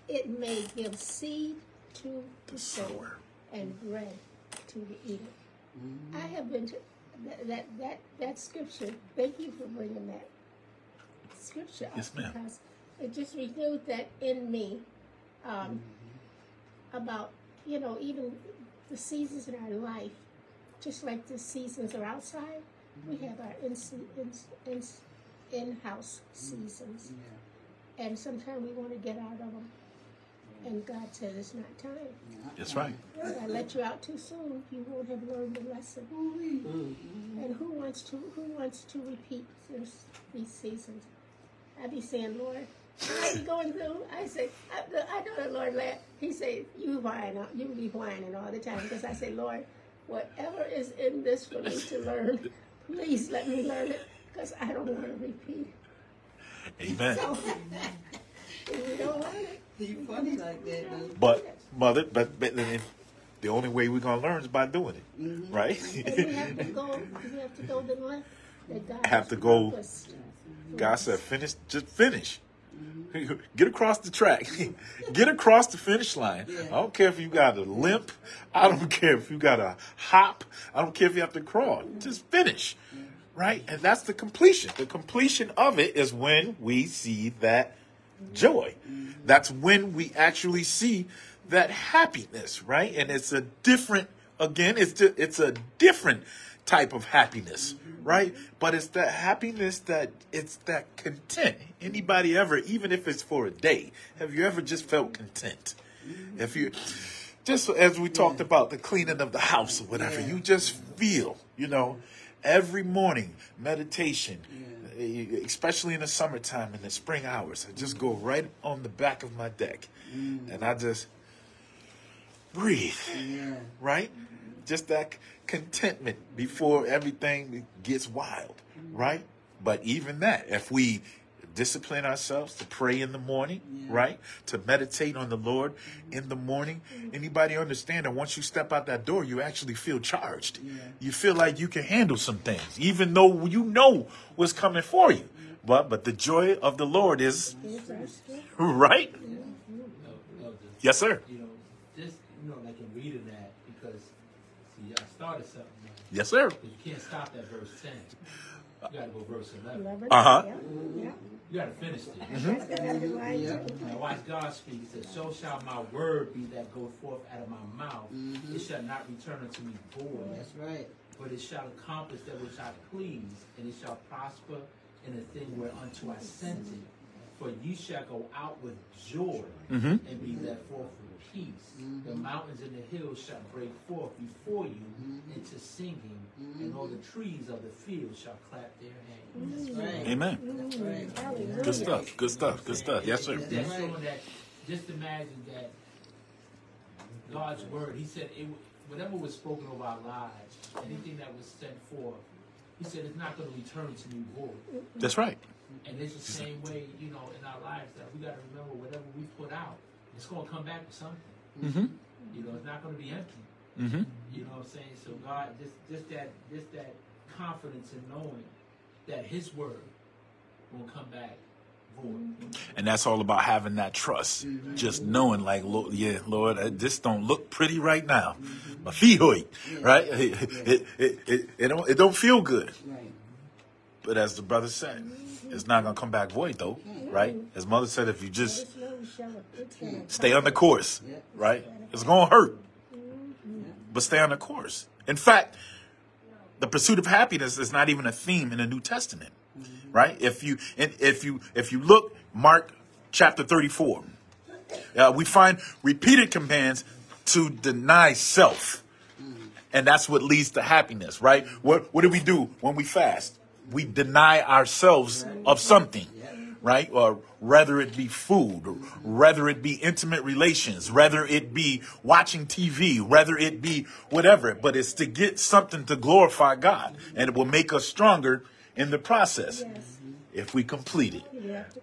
it may give seed to the sower and bread to the eater. Mm. I have been to, that, that that that scripture. Thank you for bringing that scripture up Yes, ma'am. because it just renewed that in me um, mm-hmm. about you know even the seasons in our life, just like the seasons are outside, we mm-hmm. have our in in in in house mm-hmm. seasons. and sometimes we want to get out of them. And God said, it's not time. That's right. If I let you out too soon, you won't have learned the lesson. Mm-hmm. And who wants to who wants to repeat this, these seasons? I be saying, Lord, I be going through. I say, I, I know the Lord. Laugh. He say, you whine, you be whining all the time because I say, Lord, whatever is in this for me to learn, please let me learn it because I don't want to repeat. Amen. So if we don't learn it, Funny like that, though. But mother, but, but then the only way we're gonna learn is by doing it, we right? have to go. We have to go the that God Have to go- God said, finish, just finish. Get across the track. Get across the finish line. I don't care if you got a limp. I don't care if you got a hop. I don't care if you have to crawl. Just finish. Right? And that's the completion. The completion of it is when we see that joy. That's when we actually see that happiness, right? And it's a different, again, it's di- it's a different type of happiness, right? But it's that happiness that it's that content. Anybody ever, even if it's for a day, have you ever just felt content? If you, just as we talked about the cleaning of the house or whatever, Yeah. you just feel, you know, every morning meditation, eh, especially in the summertime in the spring hours, I just go right on the back of my deck mm. and I just breathe, Yeah. right? Just that contentment before everything gets wild, mm. right? But even that, if we discipline ourselves to pray in the morning, right? To meditate on the Lord in the morning. Anybody understand that once you step out that door, you actually feel charged. You feel like you can handle some things, even though you know what's coming for you. But but the joy of the Lord is Yes, our strength. right. No, no, just, Yes, sir. You know, just you know, like in reading that because see, I started something, Yes, sir. you can't stop at verse ten. You gotta go verse eleven. Eleven. Uh-huh. Yeah. Yeah. You gotta finish it. That's what I've been writing Yeah. Now watch God speak. He said, "So shall my word be that goes forth out of my mouth. It shall not return unto me void, That's right. but it shall accomplish that which I please, and it shall prosper in the thing whereunto I sent it. For you shall go out with joy Mhm. and be led forth with peace. The mm-hmm. mountains and the hills shall break forth before you mm-hmm. into singing, and all the mm-hmm. trees of the field shall clap their hands. That's right. Amen. That's right. Hallelujah. Good stuff. Good stuff. Good stuff. Yes, sir. That's Right. showing that. Just imagine that God's word. He said, it, whatever was spoken over our lives, anything that was sent forth, He said it's not going to return to me void. That's right. And it's the same way, you know, in our lives that we got to remember whatever we put out, it's going to come back with something. Mm-hmm. You know, it's not going to be empty. Mm-hmm. You know what I'm saying? So God, just just that just that confidence in knowing that His word will come back void. And that's all about having that trust. Just knowing, like, Lord, yeah, Lord, uh, this don't look pretty right now. My feet hurt, right? It, it, it, it, it, don't, it don't feel good. Right. But as the brother said, it's not going to come back void, though, right? As mother said, if you just stay on the course, right? It's going to hurt, but stay on the course. In fact, the pursuit of happiness is not even a theme in the New Testament, right? If you if you if you look Mark chapter 34, uh, we find repeated commands to deny self. And that's what leads to happiness, right? What what do we do when we fast? We deny ourselves of something, right? Or whether it be food, or whether it be intimate relations, whether it be watching TV, whether it be whatever, but it's to get something to glorify God and it will make us stronger in the process Yes. if we complete it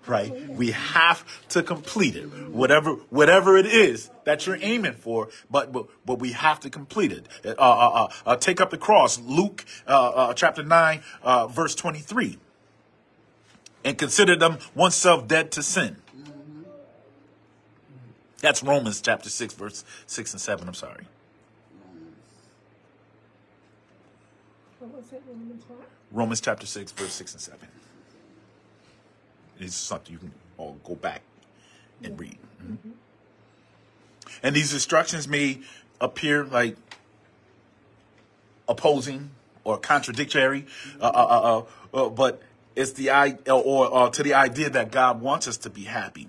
right it. we have to complete it whatever whatever it is that you're aiming for but but, but we have to complete it uh, uh, uh, uh, take up the cross luke uh, uh, chapter 9 uh, verse 23 and consider them oneself dead to sin. That's romans chapter 6 verse 6 and 7 i'm sorry. What was it, Romans what? romans chapter 6 verse 6 and 7 it's something you can all go back and read. Mhm. And these instructions may appear like opposing or contradictory, uh, uh, uh, uh, but it's the i or, or to the idea that God wants us to be happy.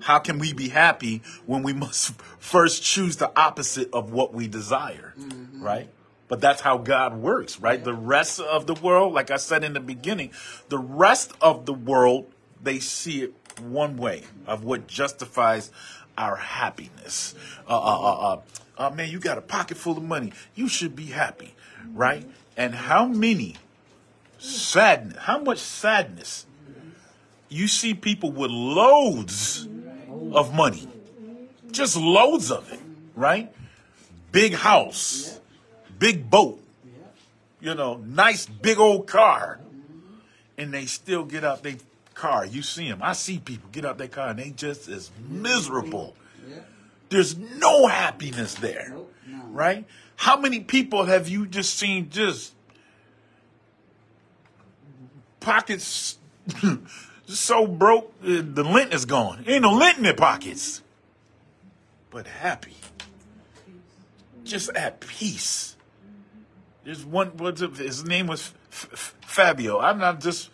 How can we be happy when we must first choose the opposite of what we desire, right? But that's how God works, right? The rest of the world, like I said in the beginning, the rest of the world, they see it one way of what justifies our happiness. Uh, uh, uh, uh, uh, man, you got a pocket full of money. You should be happy, right? And how many sadness, how much sadness you see people with loads of money, just loads of it, right? Big house, big boat, you know, nice big old car, and they still get out their car. You see them. I see people get out their car and they just as miserable. There's no happiness there, right? How many people have you just seen just pockets so broke the lint is gone. Ain't no lint in their pockets, but happy, just at peace. There's one. What's his name was F- F- Fabio. I'm not just,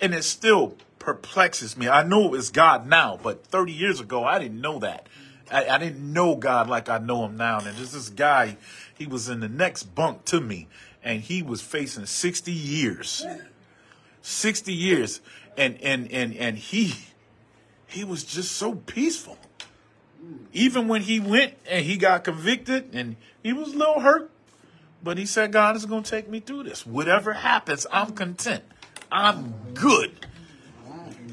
and it still perplexes me. I know it's God now, but 30 years ago I didn't know that. I, I didn't know God like I know Him now. And there's this guy. He was in the next bunk to me, and he was facing 60 years. 60 years and and and and he he was just so peaceful. Even when he went and he got convicted and he was a little hurt but he said god is going to take me through this. Whatever happens i'm content. I'm good.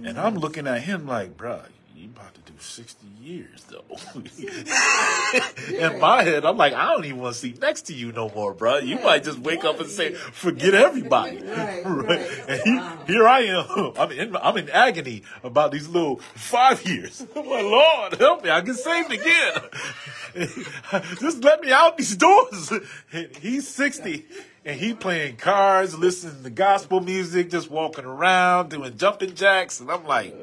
And i'm looking at him like bruh you about to do 60 years though in my head i'm like i don't even want to see next to you no more bruh you might just wake up and say forget everybody Right, right. and he, here I am. I'm in, I'm in agony about these little five years. I'm like, Lord, help me. I get saved again. Just let me out these doors. And He's 60 and he playing cards, listening to gospel music, just walking around, doing jumping jacks. And I'm like,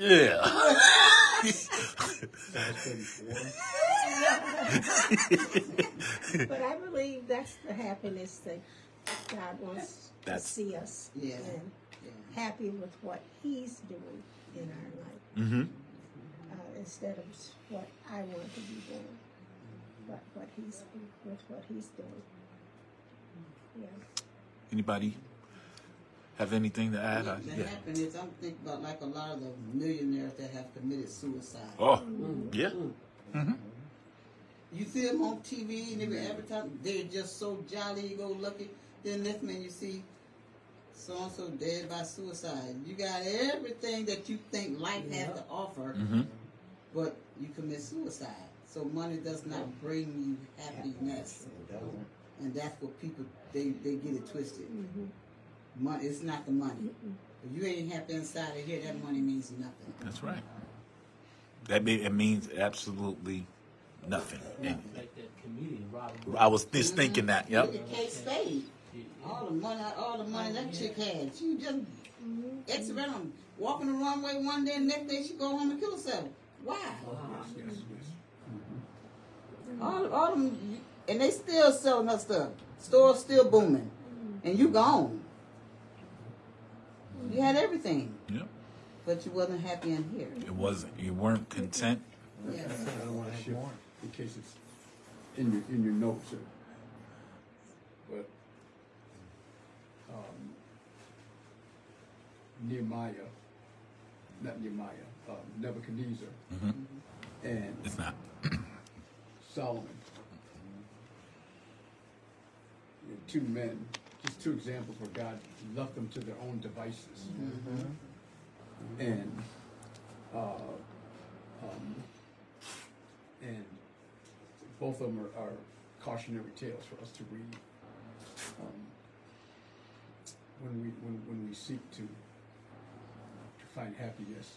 yeah. But I believe that's the happiness that God wants That's- to see us Yeah. in, Yeah. happy with what He's doing in our life, hmm uh, instead of what I want to be doing, but what He's with what He's doing. Yeah. Anybody have anything to add? What Uh, that yeah. happened is I'm thinking about like a lot of the millionaires that have committed suicide. Oh, yeah. You see them on TV and they were advertising. They're just so jolly go lucky. Then next man you see so and so dead by suicide. You got everything that you think life has to offer, hmm but you commit suicide. So money does not bring you happiness, and that's what people they they get it twisted. Money, it's not the money. If you ain't happy inside of here, that money means nothing. That's right. That mean, it means absolutely nothing. And Like that comedian, Robin. I was just thinking that. Yep. Look at Kate Spade. All the money, all the money that chick had. She just mm-hmm. ex around, walking the runway one day, and next day she go home and kill herself. Why? Mm-hmm. All, all them, and they still selling her stuff. Stores still booming, mm-hmm. and you gone. You had everything, Yep. but you wasn't happy in here. It wasn't. You weren't content. Yes. I don't want to shift in case it's in your, in your notes. uh, But, um, Nehemiah, not Nehemiah, uh, Nebuchadnezzar and It's not. Solomon. You know, Two men, just two examples where God left them to their own devices. And, uh, um, and both of them are, are cautionary tales for us to read. Um, when we, when, when we seek to, to find happiness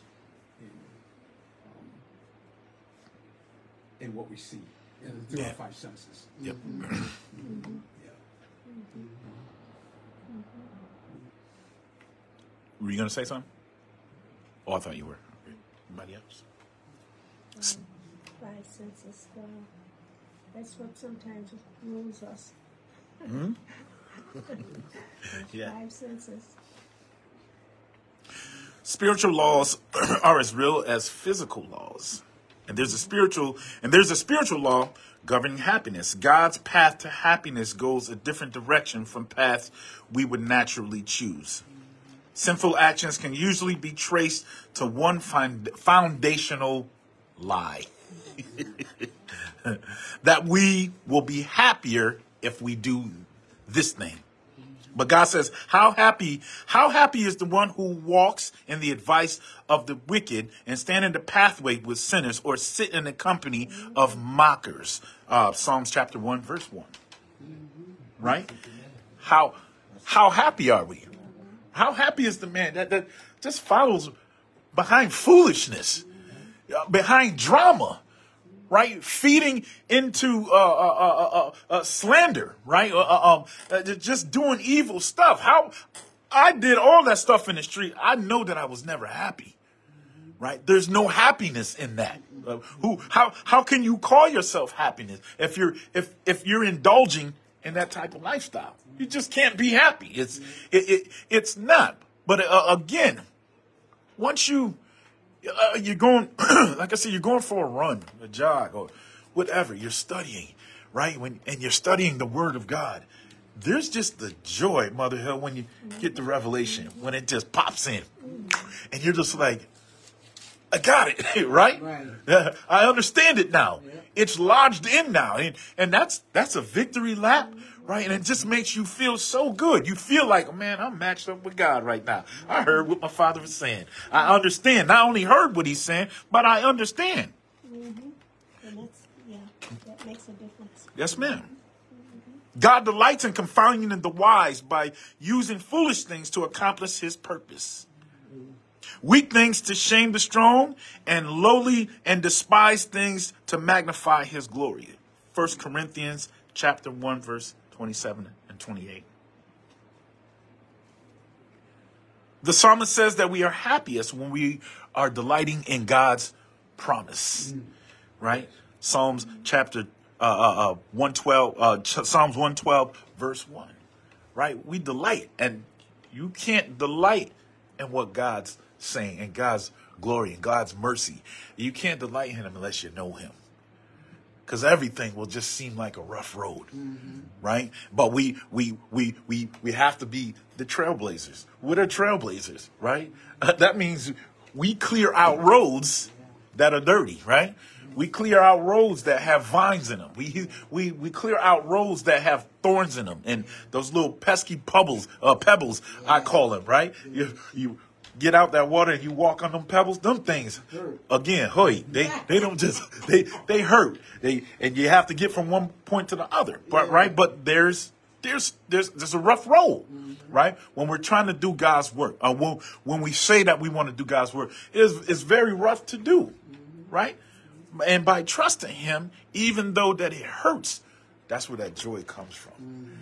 in, um, in what we see, and through our Yeah. five senses. Yep. Yeah. Were you gonna say something? Oh, I thought you were. Anybody else? Five senses. Uh, that's what sometimes rules us. Hmm? Yeah. Five senses. spiritual laws are as real as physical laws. And there's a spiritual and there's a spiritual law governing happiness. God's path to happiness goes a different direction from paths we would naturally choose. Sinful actions can usually be traced to one found- foundational lie. that we will be happier if we do this thing. But God says, how happy, how happy is the one who walks in the advice of the wicked and stand in the pathway with sinners or sit in the company of mockers. Uh, Psalms chapter one, verse one. Right? How, how happy are we? How happy is the man that, that just follows behind foolishness, uh, behind drama, right? Feeding into uh, uh, uh, uh, uh, slander, right? Uh, uh, um, uh, just doing evil stuff. How I did all that stuff in the street. I know that I was never happy, right? There's no happiness in that. Uh, who? How? How can you call yourself happiness if you're if if you're indulging in that type of lifestyle? You just can't be happy. It's it, it it's not. But uh, again, once you uh, you're going like i said you're going for a run a jog or whatever you're studying right when and you're studying the word of god there's just the joy mother hill when you get the revelation when it just pops in and you're just like i got it right Right. Yeah, i understand it now Yeah. it's lodged in now and, and that's that's a victory lap right? And it just makes you feel so good. You feel like man i'm matched up with god right now. I heard what my father was saying. I understand. Not only heard what he's saying but i understand. Mm-hmm. And that's, yeah, that makes a difference. yes ma'am. God delights in confounding the wise by using foolish things to accomplish his purpose. Weak things to shame the strong and lowly and despised things to magnify his glory. 1 corinthians chapter 1 verse 27 and 28 the psalmist says that we are happiest when we are delighting in god's promise right? Psalms chapter uh, uh, uh, 112 uh, psalms 112 verse 1 right? We delight and you can't delight in what god's saying and god's glory and god's mercy. You can't delight in him unless you know him because everything will just seem like a rough road right? But we we we we we have to be the trailblazers. We're the trailblazers right? That means we clear out roads that are dirty right? We clear out roads that have vines in them we we we clear out roads that have thorns in them and those little pesky pebbles uh pebbles i call them right? You you get out that water and you walk on them pebbles them things Hurt. again hey they they don't just they they hurt. They and you have to get from one point to the other but right? But there's there's there's there's a rough road mm-hmm. right? When we're trying to do god's work uh, when, when we say that we want to do god's work it's, it's very rough to do mm-hmm. right? And by trusting him even though that it hurts that's where that joy comes from mm-hmm.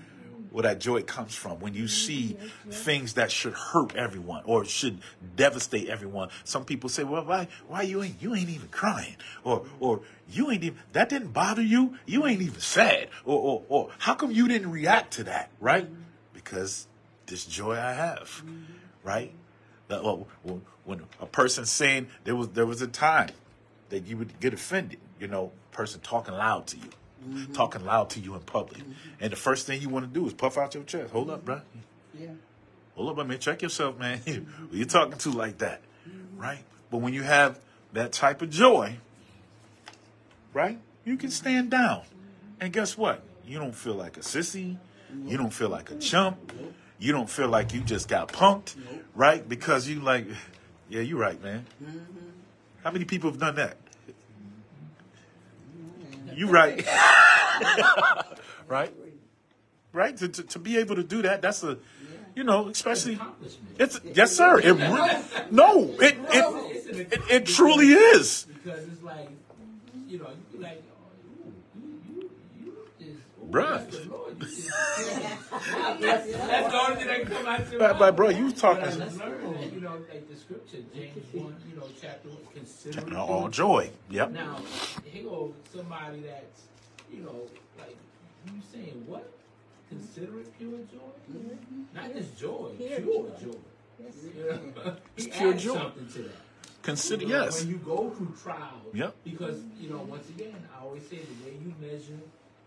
Where that joy comes from when you mm-hmm, see things that should hurt everyone or should devastate everyone. Some people say, "Well, why, why you ain't you ain't even crying, or or you ain't even that didn't bother you? You ain't even sad, or or, or how come you didn't react to that? Right? Because this joy I have, mm-hmm. right? That, uh, well, when when a person saying there was there was a time that you would get offended, you know, person talking loud to you, Mm-hmm. talking loud to you in public, mm-hmm. and the first thing you want to do is puff out your chest. Hold up, bro. Yeah. Hold up, man. Check yourself, man. Who you mm-hmm. talking to like that, right? But when you have that type of joy, right, you can stand down, and guess what? You don't feel like a sissy. You don't feel like a chump. You don't feel like you just got punked, right? Because you like, yeah, you're right, man. How many people have done that? You right. right? Right? To, to, to be able to do that, that's a, you know, especially, it's, yes, sir. It, no, it, it, it, it truly is. because it's like, you know, you like, oh, oh, Bruh. bless the Lord, you just- that's, that's the only thing that come out your But, but bro, you talking I just learned that, you know, like the scripture, James 1, you know, chapter 1, consider it all joy. Yep. Now, here goes somebody that's, you know, like you saying what? Consider it pure joy? Not just joy, Pure pure joy. joy. You know? It's pure adds joy. something to that. Consider You know, yes. When you go through trials, Yep. because you know, once again, I always say the way you measure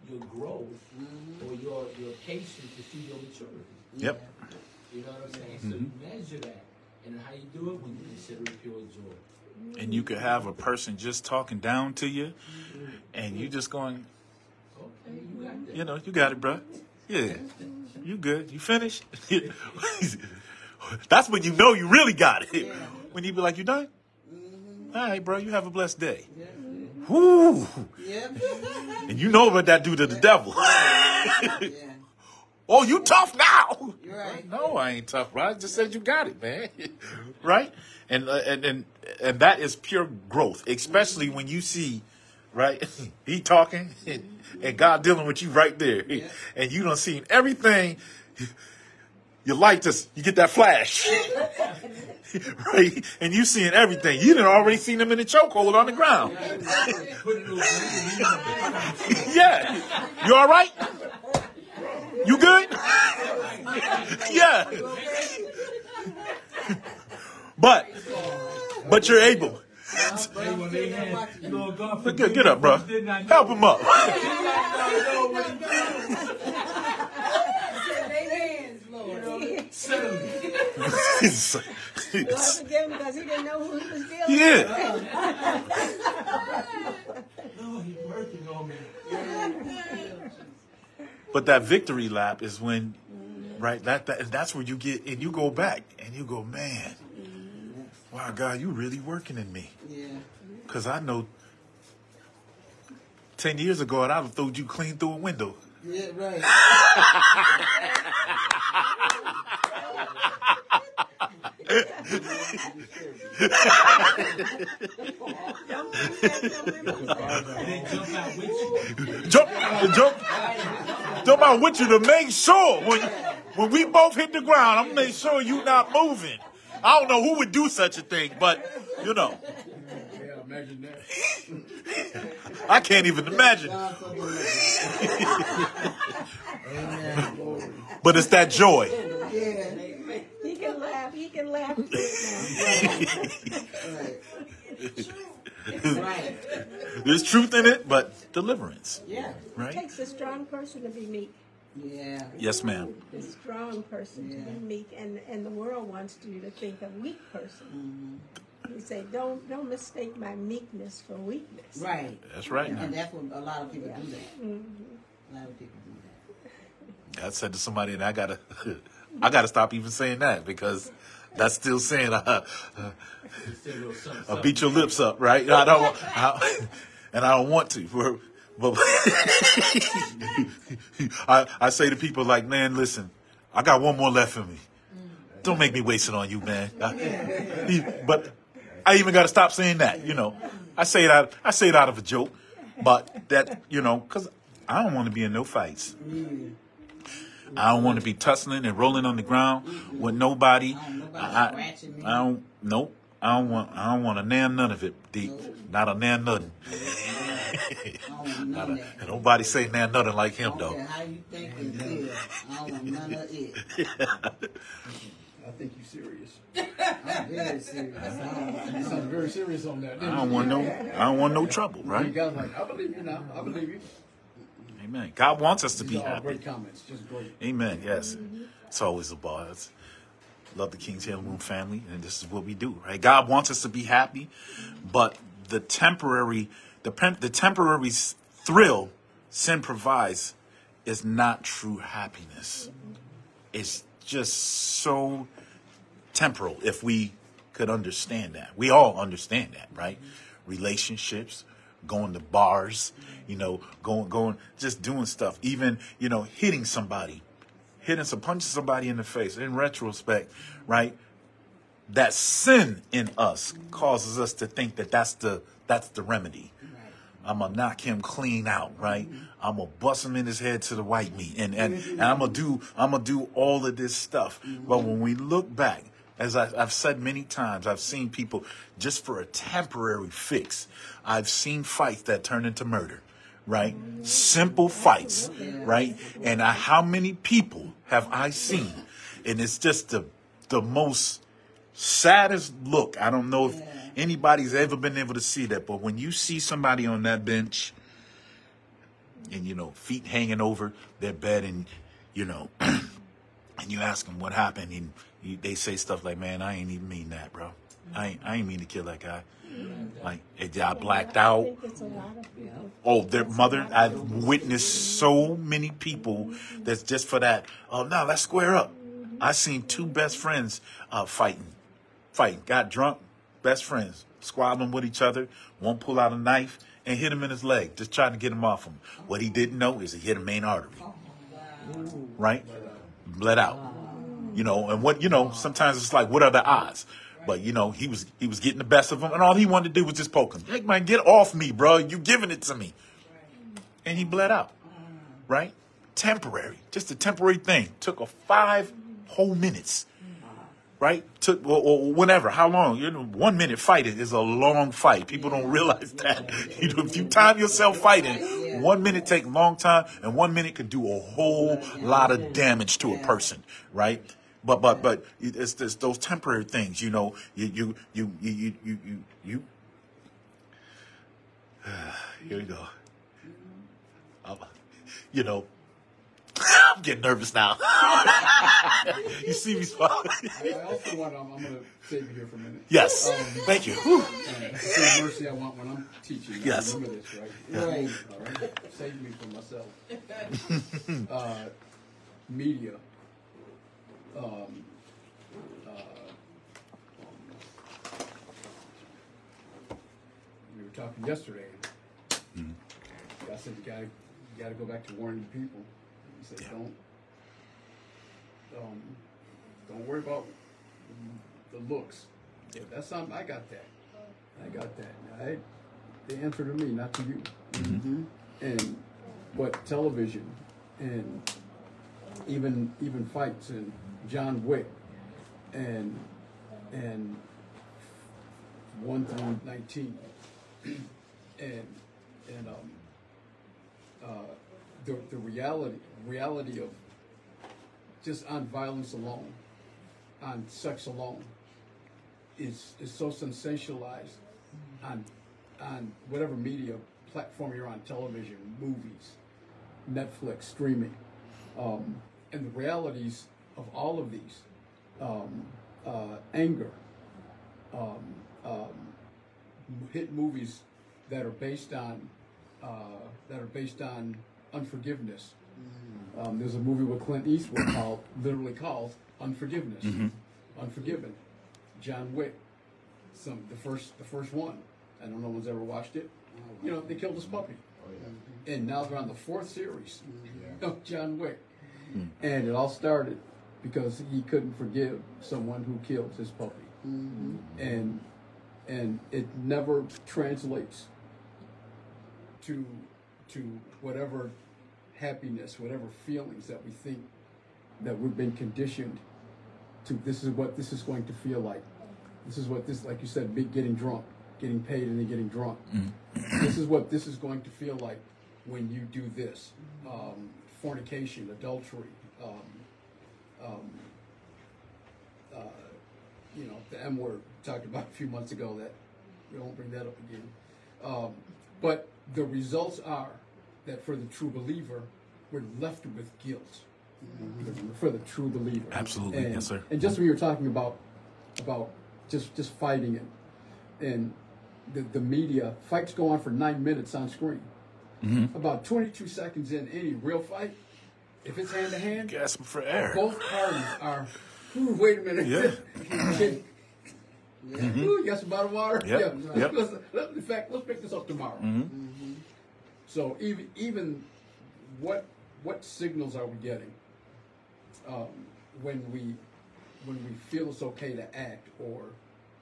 your growth Mm-hmm. or your your patience is through your maturity. Yep. You know what I'm saying? So you measure that, and how you do it when you consider it pure joy. And you could have a person just talking down to you, and you just going, Okay, you got that. you know, you got it, bro. Yeah, you good. You finished. That's when you know you really got it. When you be like, you done? Mm-hmm. All right, bro. You have a blessed day. Whoo! Yep. And you know what that do to the devil. Yeah. oh, you tough now? You're right. No, I ain't tough, bro. I just said you got it, man. right? And, uh, and and and that is pure growth, especially when you see, right? he talking and, and God dealing with you right there, and you don't see everything. Your light just you get that flash, right? And you seeing everything. You didn't already seen them in the chokehold on the ground. Put it over Yeah, you all right? You good? yeah. But but you're able. Hey, when they had, Lord God, Get, get up, bro. for did not know. Help him up. Did not know what he did. Suddenly. Lord forgive him because he didn't know who he was dealing with. yeah. Lord, you're working on me. But that victory lap is when, right? That, that that's where you get and you go back and you go, man, wow, God, you really working in me. Yeah. Cause I know ten years ago I'd have thrown you clean through a window. Yeah, right. Jump jump, jump, out with you to make sure when when we both hit the ground, I'm gonna make sure you're not moving. I don't know who would do such a thing, but you know, Yeah, imagine that. I can't even imagine. But it's that joy. Yeah. He can laugh. He can laugh through it now. Right. Right. There's truth in it, but deliverance, Yeah. It takes a strong person to be meek. Yeah. Yes, ma'am. A strong person to be meek, and and the world wants you to think a weak person. Mm-hmm. You say, don't don't mistake my meekness for weakness. Right. That's right. And that's what a lot of people do that. Mm-hmm. A lot of people do that. I said to somebody, and I gotta, I gotta stop even saying that because that's still saying uh, uh, Just say a little something, uh, beat your lips up, right? I don't, I, and I don't want to. But I, I say to people like, man, listen, I got one more left for me. Don't make me waste it on you, man. I- but I even got to stop saying that. You know, I say it out. I say it out of a joke, but that you know, because I don't want to be in no fights. I don't want to be tussling and rolling on the ground with nobody. I don't nobody I, me. I don't. Nope. I don't want. I don't want a nan none of it. Deep. Not a nan nothing. Don't want none. Nobody say nan nothing like him though. how you think and feel. I don't want none of it. I think you're serious. I'm very serious. I don't- You sound very serious on that. I don't want no. I don't want no trouble, right? You right? guys like, I believe you now. I believe you. Amen. God wants us to be These all happy. great comments. Just great. Amen. Yes. It's always a buzz. Love the King's Healing Room family, and this is what we do, right? God wants us to be happy, but the temporary, the the temporary thrill sin provides is not true happiness. It's just so temporal. If we could understand that, we all understand that, right? Relationships, going to bars, you know, going, going, just doing stuff, even you know, hitting somebody hitting some punching somebody in the face in retrospect right? That sin in us causes us to think that that's the that's the remedy. I'm gonna knock him clean out right? Mm-hmm. I'm gonna bust him in his head to the white meat and and, mm-hmm. and i'm gonna do i'm gonna do all of this stuff. Mm-hmm. But when we look back as I, I've said many times, I've seen people just for a temporary fix. I've seen fights that turn into murder, right? Simple fights, right? And I, how many people have I seen? And it's just the the most saddest look. I don't know if anybody's ever been able to see that, but when you see somebody on that bench and you know feet hanging over their bed and you know and you ask them what happened and they say stuff like man i ain't even mean that bro i ain't, I ain't mean to kill that guy like it, i blacked out oh their mother i've witnessed so many people that's just for that oh no let's square up i seen two best friends uh, fighting fighting got drunk best friends squabbling with each other one pull out a knife and hit him in his leg just trying to get him off him what he didn't know is he hit a main artery right? Bled out. You know, and what you know, sometimes it's like, what are the odds? But you know, he was he was getting the best of him, and all he wanted to do was just poke him. Hey man, get off me, bro! You giving it to me, and he bled out. Right? Temporary, just a temporary thing. Took a five whole minutes. Right? Took or, or whenever. How long? You know, one minute fighting is a long fight. People don't realize that. You know, if you time yourself fighting, one minute take long time, and one minute could do a whole lot of damage to a person. Right? But but but it's, it's those temporary things. You know, you you you you you you you. you here we go. Um, you know, I'm getting nervous now. you see me smiling. I also want, I'm, I'm gonna save you here for a minute. Yes. Um, Thank you. Uh, same mercy I want when I'm teaching. I Yes. Remember this, right? Right. All right. Save me from myself. uh, media. Um, uh, we were talking yesterday. I said you gotta, you gotta go back to warning the people. He said, Yeah. don't, um, don't worry about the looks. Yeah, that's something I got that. I got that. I, the answer to me, not to you. And but television and even even fights and John Wick. And and one through nineteen. And and um uh the the reality reality of just on violence alone, on sex alone, is is so sensationalized on on whatever media platform you're on, television, movies, Netflix, streaming, um, and the realities of all of these, um, uh, anger, um, um, hit movies that are based on uh, that are based on unforgiveness. Um, there's a movie with Clint Eastwood called literally called Unforgiveness, Unforgiven. John Wick, some the first the first one. I don't know if one's ever watched it. You know they killed his puppy, and now they're on the fourth series of John Wick, and it all started because he couldn't forgive someone who killed his puppy, and and it never translates to to whatever happiness, whatever feelings that we think that we've been conditioned to. This is what this is going to feel like. This is what this, like you said, big getting drunk, getting paid and then getting drunk. This is what this is going to feel like when you do this. Um, fornication, adultery, um, um, uh, you know, the M word talked about a few months ago that we won't bring that up again. Um, but the results are that for the true believer, we're left with guilt. For the true believer, Absolutely. And- Yes, sir. And just when you're talking about about just just fighting it, and the the media fights go on for nine minutes on screen. Mm-hmm. About 22 seconds in any real fight, if it's hand to hand, Gasping for air. both parties are. Wait a minute. Yeah. Yeah. Mm-hmm. Ooh, you got some bottled water? Yep, Yeah. yep. Let's, let, in fact, let's pick this up tomorrow. Mm-hmm. Mm-hmm. So even even what what signals are we getting um, when we when we feel it's okay to act or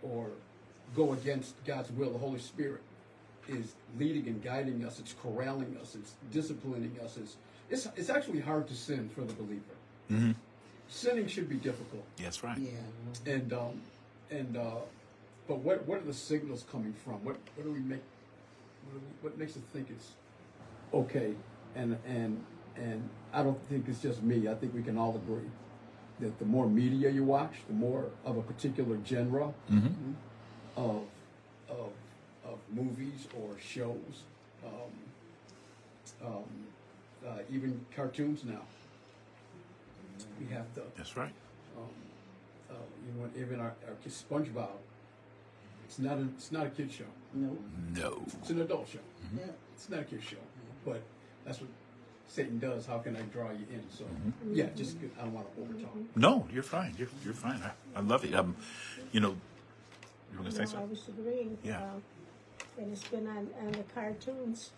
or go against God's will? The Holy Spirit is leading and guiding us. It's corralling us. It's disciplining us. It's it's, it's actually hard to sin for the believer. Sinning should be difficult. That's right. Yeah. And um, and uh, but what what are the signals coming from? What what do we make? What, we, what makes us think it's okay? And and and I don't think it's just me. I think we can all agree that the more media you watch, the more of a particular genre of, of, of movies or shows, um, um, uh, even cartoons now. We have to, That's right. uh, you want, even our, our kid SpongeBob, it's not a, it's not a kid show. No. No. It's an adult show. Yeah. It's not a kid show, but that's what Satan does. How can I draw you in? So, yeah, just I don't want to overtalk. No, you're fine. You're, you're fine. I, I love it. Um, you know, you were gonna say No, I something? was agreeing. Yeah. uh, And it's been on, on the cartoons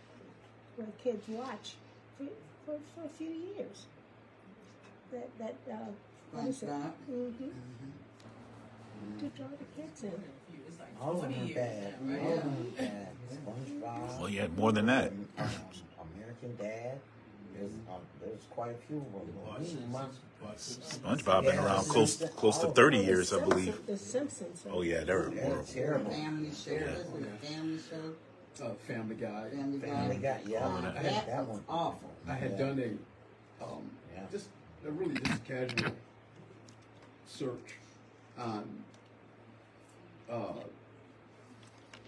where kids watch for, for, for a few years. That, that, uh, what is it? SpongeBob. Mm-hmm. To draw the kids in. All of them bad. All of them bad. SpongeBob. Well, you had more than that. um, American Dad. There's um, there's quite a few of them. SpongeBob been around close close to 30 years, I believe. The Simpsons. Oh yeah, they're They're horrible. terrible. Family show. What's it? Family show. Uh, Family Guy. Family Guy. Family Guy, yeah. Uh, that. that, That one. awful. I had Yeah. done a, um, Yeah. just a really just casual search on uh,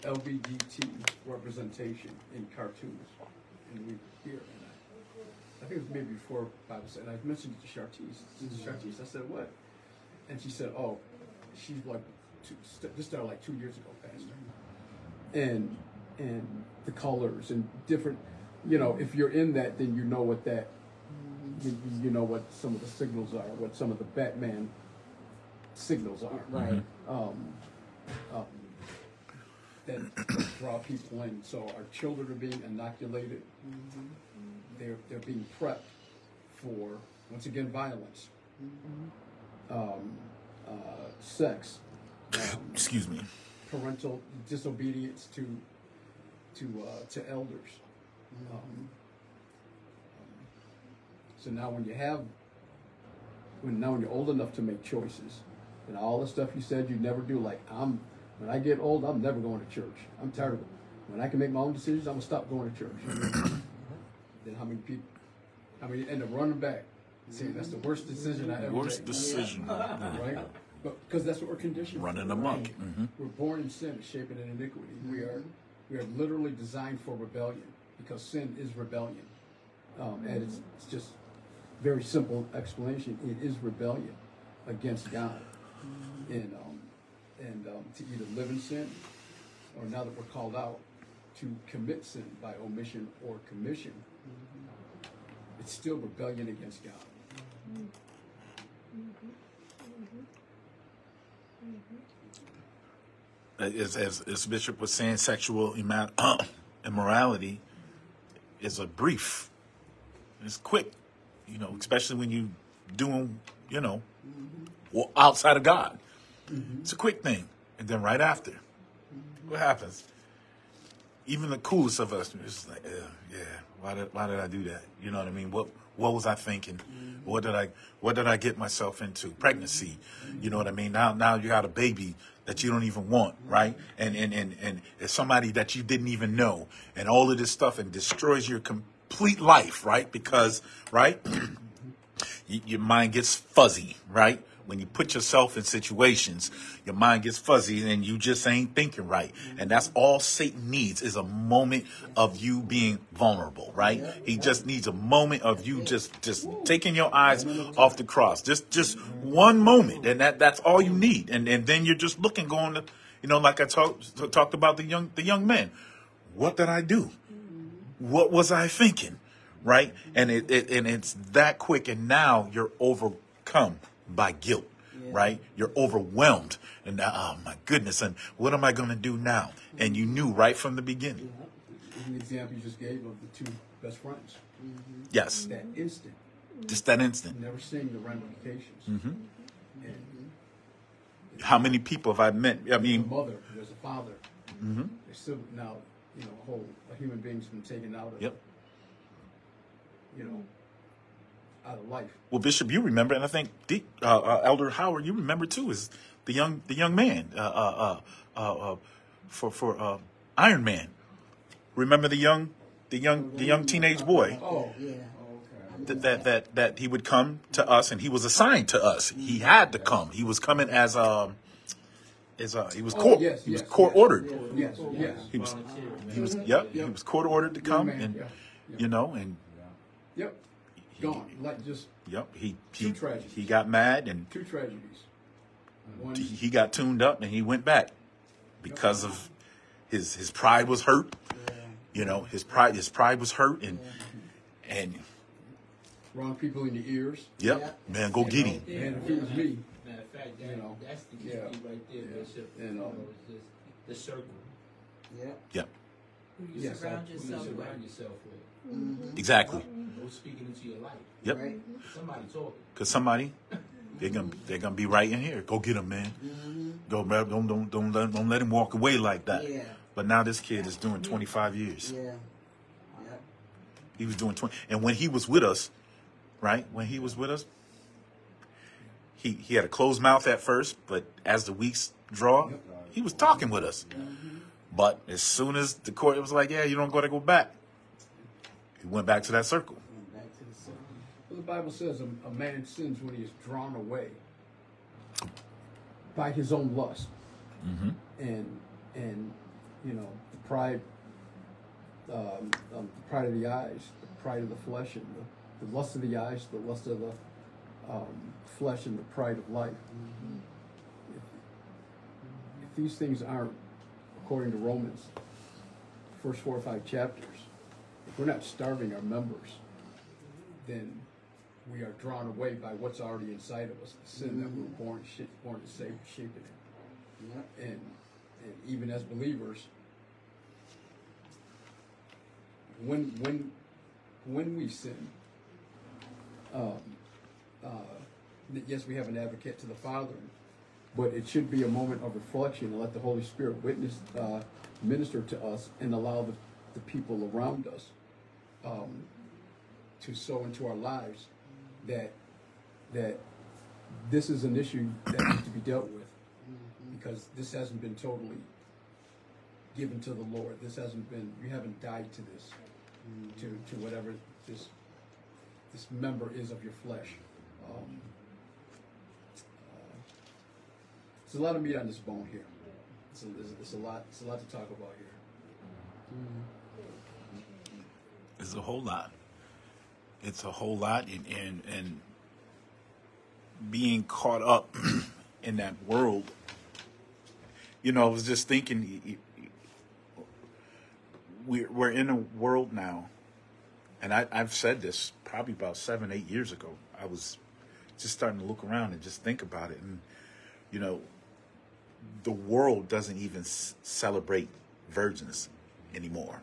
LGBT representation in cartoons, and we were here. And I, I think it was maybe before Bible study. And I mentioned it to Chartice. Mm-hmm. I said, "What?" And she said, "Oh, she's like, two, st- this started like two years ago, Pastor." and and the colors and different you know if you're in that then you know what that you, you know what some of the signals are what some of the batman signals are. Right. um, um, that draw people in. So our children are being inoculated. They're they're being prepped for once again violence. Um, uh, sex. Um, Excuse me. parental disobedience to to uh, to elders. Um, um, so now, when you have, when now when you're old enough to make choices, and all the stuff you said you'd never do, like I'm, when I get old, I'm never going to church. I'm tired of it. When I can make my own decisions, I'm gonna stop going to church. then how many people, how many end up running back, saying that's the worst decision I ever made. Worst made. decision. right? But because that's what we're conditioned. Running amok. hmm We're born in sin, shaping in iniquity. We are we are literally designed for rebellion because sin is rebellion. Um, and it's, it's just very simple explanation. It is rebellion against God, and um, and um, to either live in sin, or now that we're called out to commit sin by omission or commission, it's still rebellion against God. As, as, as Bishop was saying, sexual immorality is a brief. It's quick, you know, especially when you doing, you know, outside of God. Mm-hmm. It's a quick thing, and then right after, what happens? Even the coolest of us is like, "Ugh, yeah, why did why did I do that? You know what I mean? What what was I thinking? Mm-hmm. What did I what did I get myself into? Pregnancy, mm-hmm. you know what I mean? Now now you got a baby that you don't even want, right? And and and and it's somebody that you didn't even know, and all of this stuff, and destroys your complete life, right? Because right, your mind gets fuzzy, right? When you put yourself in situations, your mind gets fuzzy and you just ain't thinking right. And that's all Satan needs is a moment of you being vulnerable, right? He just needs a moment of you just just taking your eyes off the cross. Just just one moment. And that that's all you need. And and then you're just looking going to, you know, like I talked talked about the young the young men. What did I do? what was I thinking? Right? And it, it and it's that quick and now you're overcome by guilt. Right? You're overwhelmed. And now, oh my goodness, and what am I gonna do now? And you knew right from the beginning. An example you just gave of the two best friends. Yes. That instant, Just that instant. never seeing the ramifications. Mm-hmm. And How many people have I met? I there's a mean, mother, there's a father. mm-hmm. They still now, you know, a whole a human being's been taken out of, Yep. you know, out of life. Well, Bishop, you remember, and I think D, uh, uh, Elder Howard, you remember too, is the young the young man uh, uh, uh, uh, uh, for for uh, Iron Man. Remember the young the young the young teenage boy. Oh, Yeah. that, that that that he would come to us, and he was assigned to us. He had to come. He was coming as um as uh he was Oh, court yes, he was yes, court yes. ordered. Yes, yes. He was he was yep he was court ordered to come, man, and yeah, yeah. you know, and Yep. Gone. Like just yep he he tragedies. he got mad and two tragedies. One, he he got tuned up and he went back because of his his pride was hurt. You know, his pride his pride was hurt and and wrong people in the ears. yep, Yeah. man, go get him. And if it was me, Matter of fact, that, You know, that's the key yeah, right there, yeah. Bishop. And, You know, um, just the circle. Yep. Yep, Who you Yes, surround I- Who you yourself with. surround yourself with. Mm-hmm. exactly. Who's speaking into your life. Yep, Right. Somebody talking. because somebody they're gonna they're gonna be right in here. Go get him, man. Go. Don't don't don't let, don't let him walk away like that. Yeah. But now this kid is doing 25 years. Yeah. Yep. He was doing 20, and when he was with us, right? When he was with us, he he had a closed mouth at first, but as the weeks draw, he was talking with us. But as soon as the court was like, "Yeah, you don't got to go back," he went back to that circle. Back to the circle. well, the Bible says a, a man sins when he is drawn away by his own lust, and and you know the pride, um, um, the pride of the eyes, the pride of the flesh, and the, the lust of the eyes, the lust of the um, flesh, and the pride of life. If, if these things aren't according to Romans, first four or five chapters, if we're not starving our members, then we are drawn away by what's already inside of us, the sin that we were born, shi- born to save, shaping it. Yep. And, and even as believers, when when when we sin, um, uh, yes, we have an advocate to the Father, but it should be a moment of reflection and let the Holy Spirit witness, uh, minister to us, and allow the, the people around us um, to sow into our lives that that this is an issue that needs to be dealt with because this hasn't been totally given to the Lord. This hasn't been you haven't died to this to to whatever this this member is of your flesh. Um, uh, there's a lot of meat on this bone here. It's a, it's, a lot. It's a lot to talk about here. It's a whole lot. It's a whole lot, and and, and being caught up in that world. You know, I was just thinking, we're we're in a world now, and I, I've said this probably about seven, eight years ago. I was just starting to look around and just think about it, and you know, the world doesn't even celebrate virgins anymore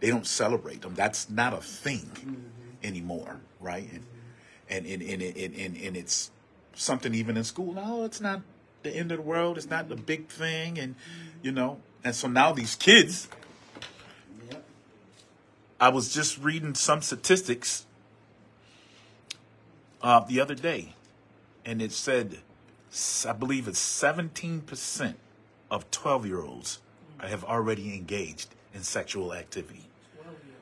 they don't celebrate them. That's not a thing anymore, right? And and and and, and, and, and it's something even in school. No, it's not the end of the world. It's not the big thing, and you know. And so now these kids. Yep. I was just reading some statistics uh, the other day, and it said, I believe it's seventeen percent of twelve-year-olds have already engaged in sexual activity.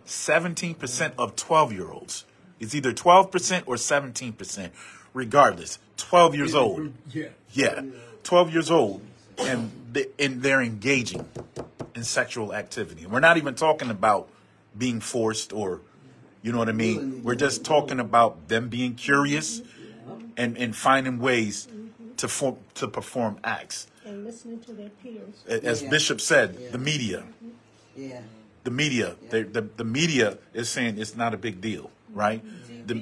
17% of 12 year olds. It's either 12% or 17%. Regardless, 12 years old. Yeah. Yeah, 12 years old. And, they, and they're engaging in sexual activity. We're not even talking about being forced or, you know what I mean? We're just talking about them being curious and, and finding ways to, form, to perform acts. And listening to their peers. As Yeah. Bishop said, Yeah. the media Yeah. The media they, the, the media is saying it's not a big deal right? The,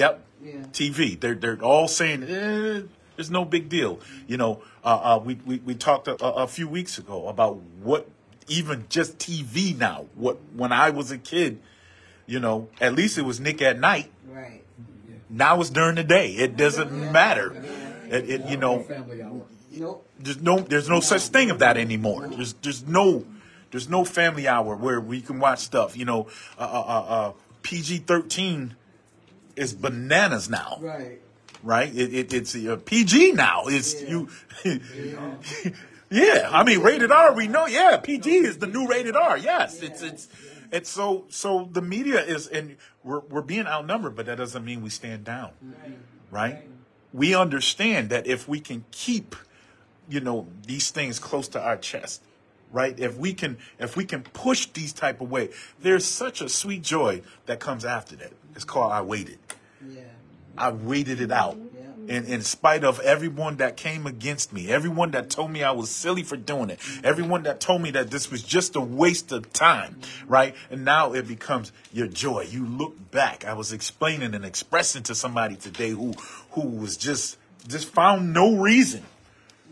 yep Yeah. tv they're, they're all saying eh, it's no big deal. You know uh, uh, we, we, we talked a, a few weeks ago about what even just tv now what when i was a kid you know at least it was Nick at Nite. Right. now it's during the day. It doesn't matter. It, it, you know family hour. Nope. there's no there's no such thing of that anymore. There's there's no there's no family hour where we can watch stuff. You know, uh, uh, uh, uh, PG thirteen is bananas now, Right. right? It, it, it's uh, PG now. It's Yeah. you. yeah, I mean rated R. We know. Yeah, PG is the new rated R. Yes, it's it's And so, so the media is, and we're we're being outnumbered, but that doesn't mean we stand down, right? We understand that if we can keep, you know, these things close to our chest, right? If we can, if we can push these type of way, there's such a sweet joy that comes after that. It's called I waited. Yeah. I waited it out. Yeah. And in spite of everyone that came against me, everyone that told me I was silly for doing it, mm-hmm. everyone that told me that this was just a waste of time, mm-hmm. right? And now it becomes your joy. You look back. I was explaining and expressing to somebody today who who was just just found no reason,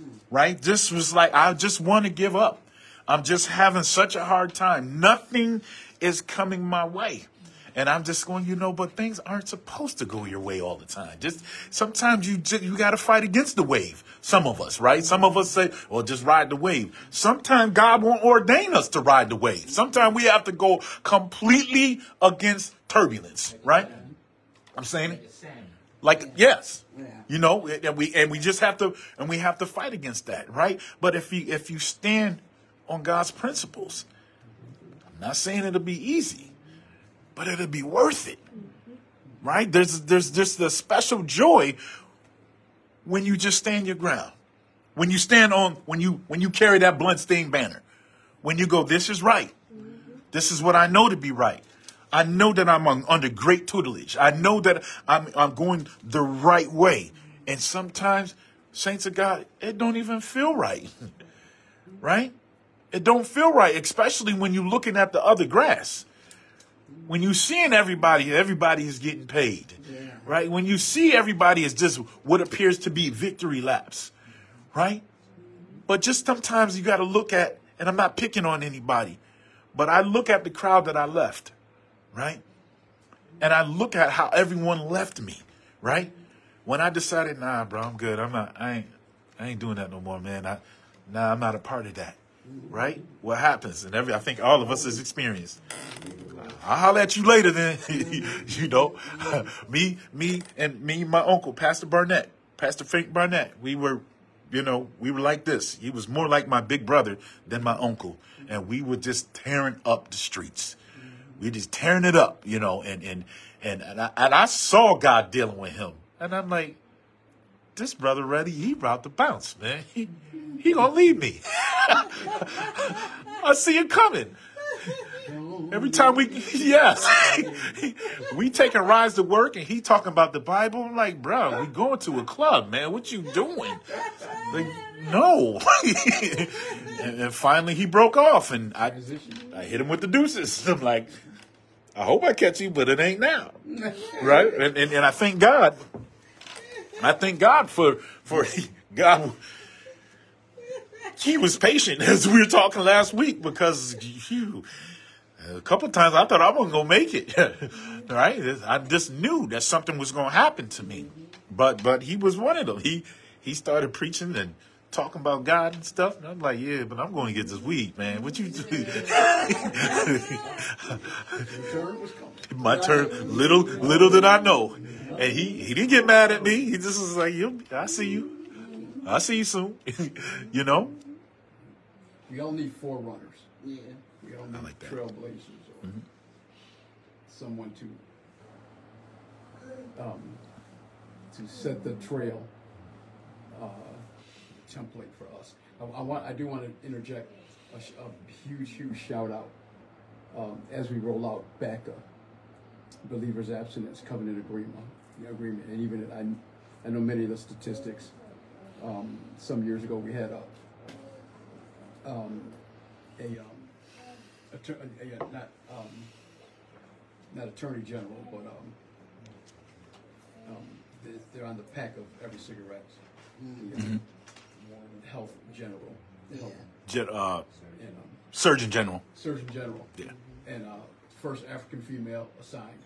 mm. right? Just was like, I just want to give up. I'm just having such a hard time. Nothing is coming my way. And I'm just going, you know, but things aren't supposed to go your way all the time. Just sometimes you just, you got to fight against the wave. Some of us, right? Some of us say, well, just ride the wave. Sometimes God won't ordain us to ride the wave. Sometimes we have to go completely against turbulence, right? I'm saying it. Like yes, you know, and we and we just have to and we have to fight against that, right? But if you if you stand on God's principles, I'm not saying it'll be easy, but it'll be worth it, right? There's there's just the special joy when you just stand your ground, when you stand on when you when you carry that bloodstained banner, when you go, this is right, this is what I know to be right. I know that I'm on, under great tutelage. I know that I'm, I'm going the right way. And sometimes, saints of God, it don't even feel right. right? It don't feel right, especially when you're looking at the other grass. When you seeing everybody, everybody is getting paid. Yeah. Right? When you see everybody is just what appears to be victory laps. Right? But just sometimes you got to look at, and I'm not picking on anybody, but I look at the crowd that I left, right? And I look at how everyone left me, right? When I decided, nah, bro, I'm good. I'm not. I ain't. I ain't doing that no more, man. I, nah, I'm not a part of that, right? What happens? And every, I think all of us has experienced. I'll holler at you later, then. you know, me, me, and me, and my uncle, Pastor Barnett, Pastor Frank Barnett. We were, you know, we were like this. He was more like my big brother than my uncle, and we were just tearing up the streets. We just tearing it up, you know, and and and and I, and I saw God dealing with him, and I'm like, this brother ready, he about to bounce, man. He he gonna leave me. I see it coming. Every time we, yes, we taking rides to work and he talking about the Bible. I'm like, bro, we going to a club, man. What you doing? Like, no. and, finally he broke off and I, I hit him with the deuces. I'm like, I hope I catch you, but it ain't now. Right? And, and, and I thank God. I thank God for, for God. He was patient as we were talking last week because phew, a couple times I thought I wasn't gonna make it. right? I just knew that something was gonna happen to me. But but he was one of them. He he started preaching and talking about God and stuff. And I'm like, yeah, but I'm going to get this weed, man. What you do? Turn was coming. My turn. Little little did I know. And he he didn't get mad at me. He just was like, you, I see you. I see you soon. you know. We all need forerunners. Yeah. We all need like that. Mm-hmm. trailblazers or someone to um, to set the trail template for us. I, I want I do want to interject a, a huge huge shout out um, as we roll out BACA, believers abstinence covenant agreement agreement, and even I I know many of the statistics. Um, some years ago, we had a um, a um, a, a, not um, not attorney general, but um, they- they're on the pack of every cigarette. The, um, Health general, Yeah. health, Gen- uh, and um, Surgeon General. Surgeon General. Yeah. And uh, first African female assigned,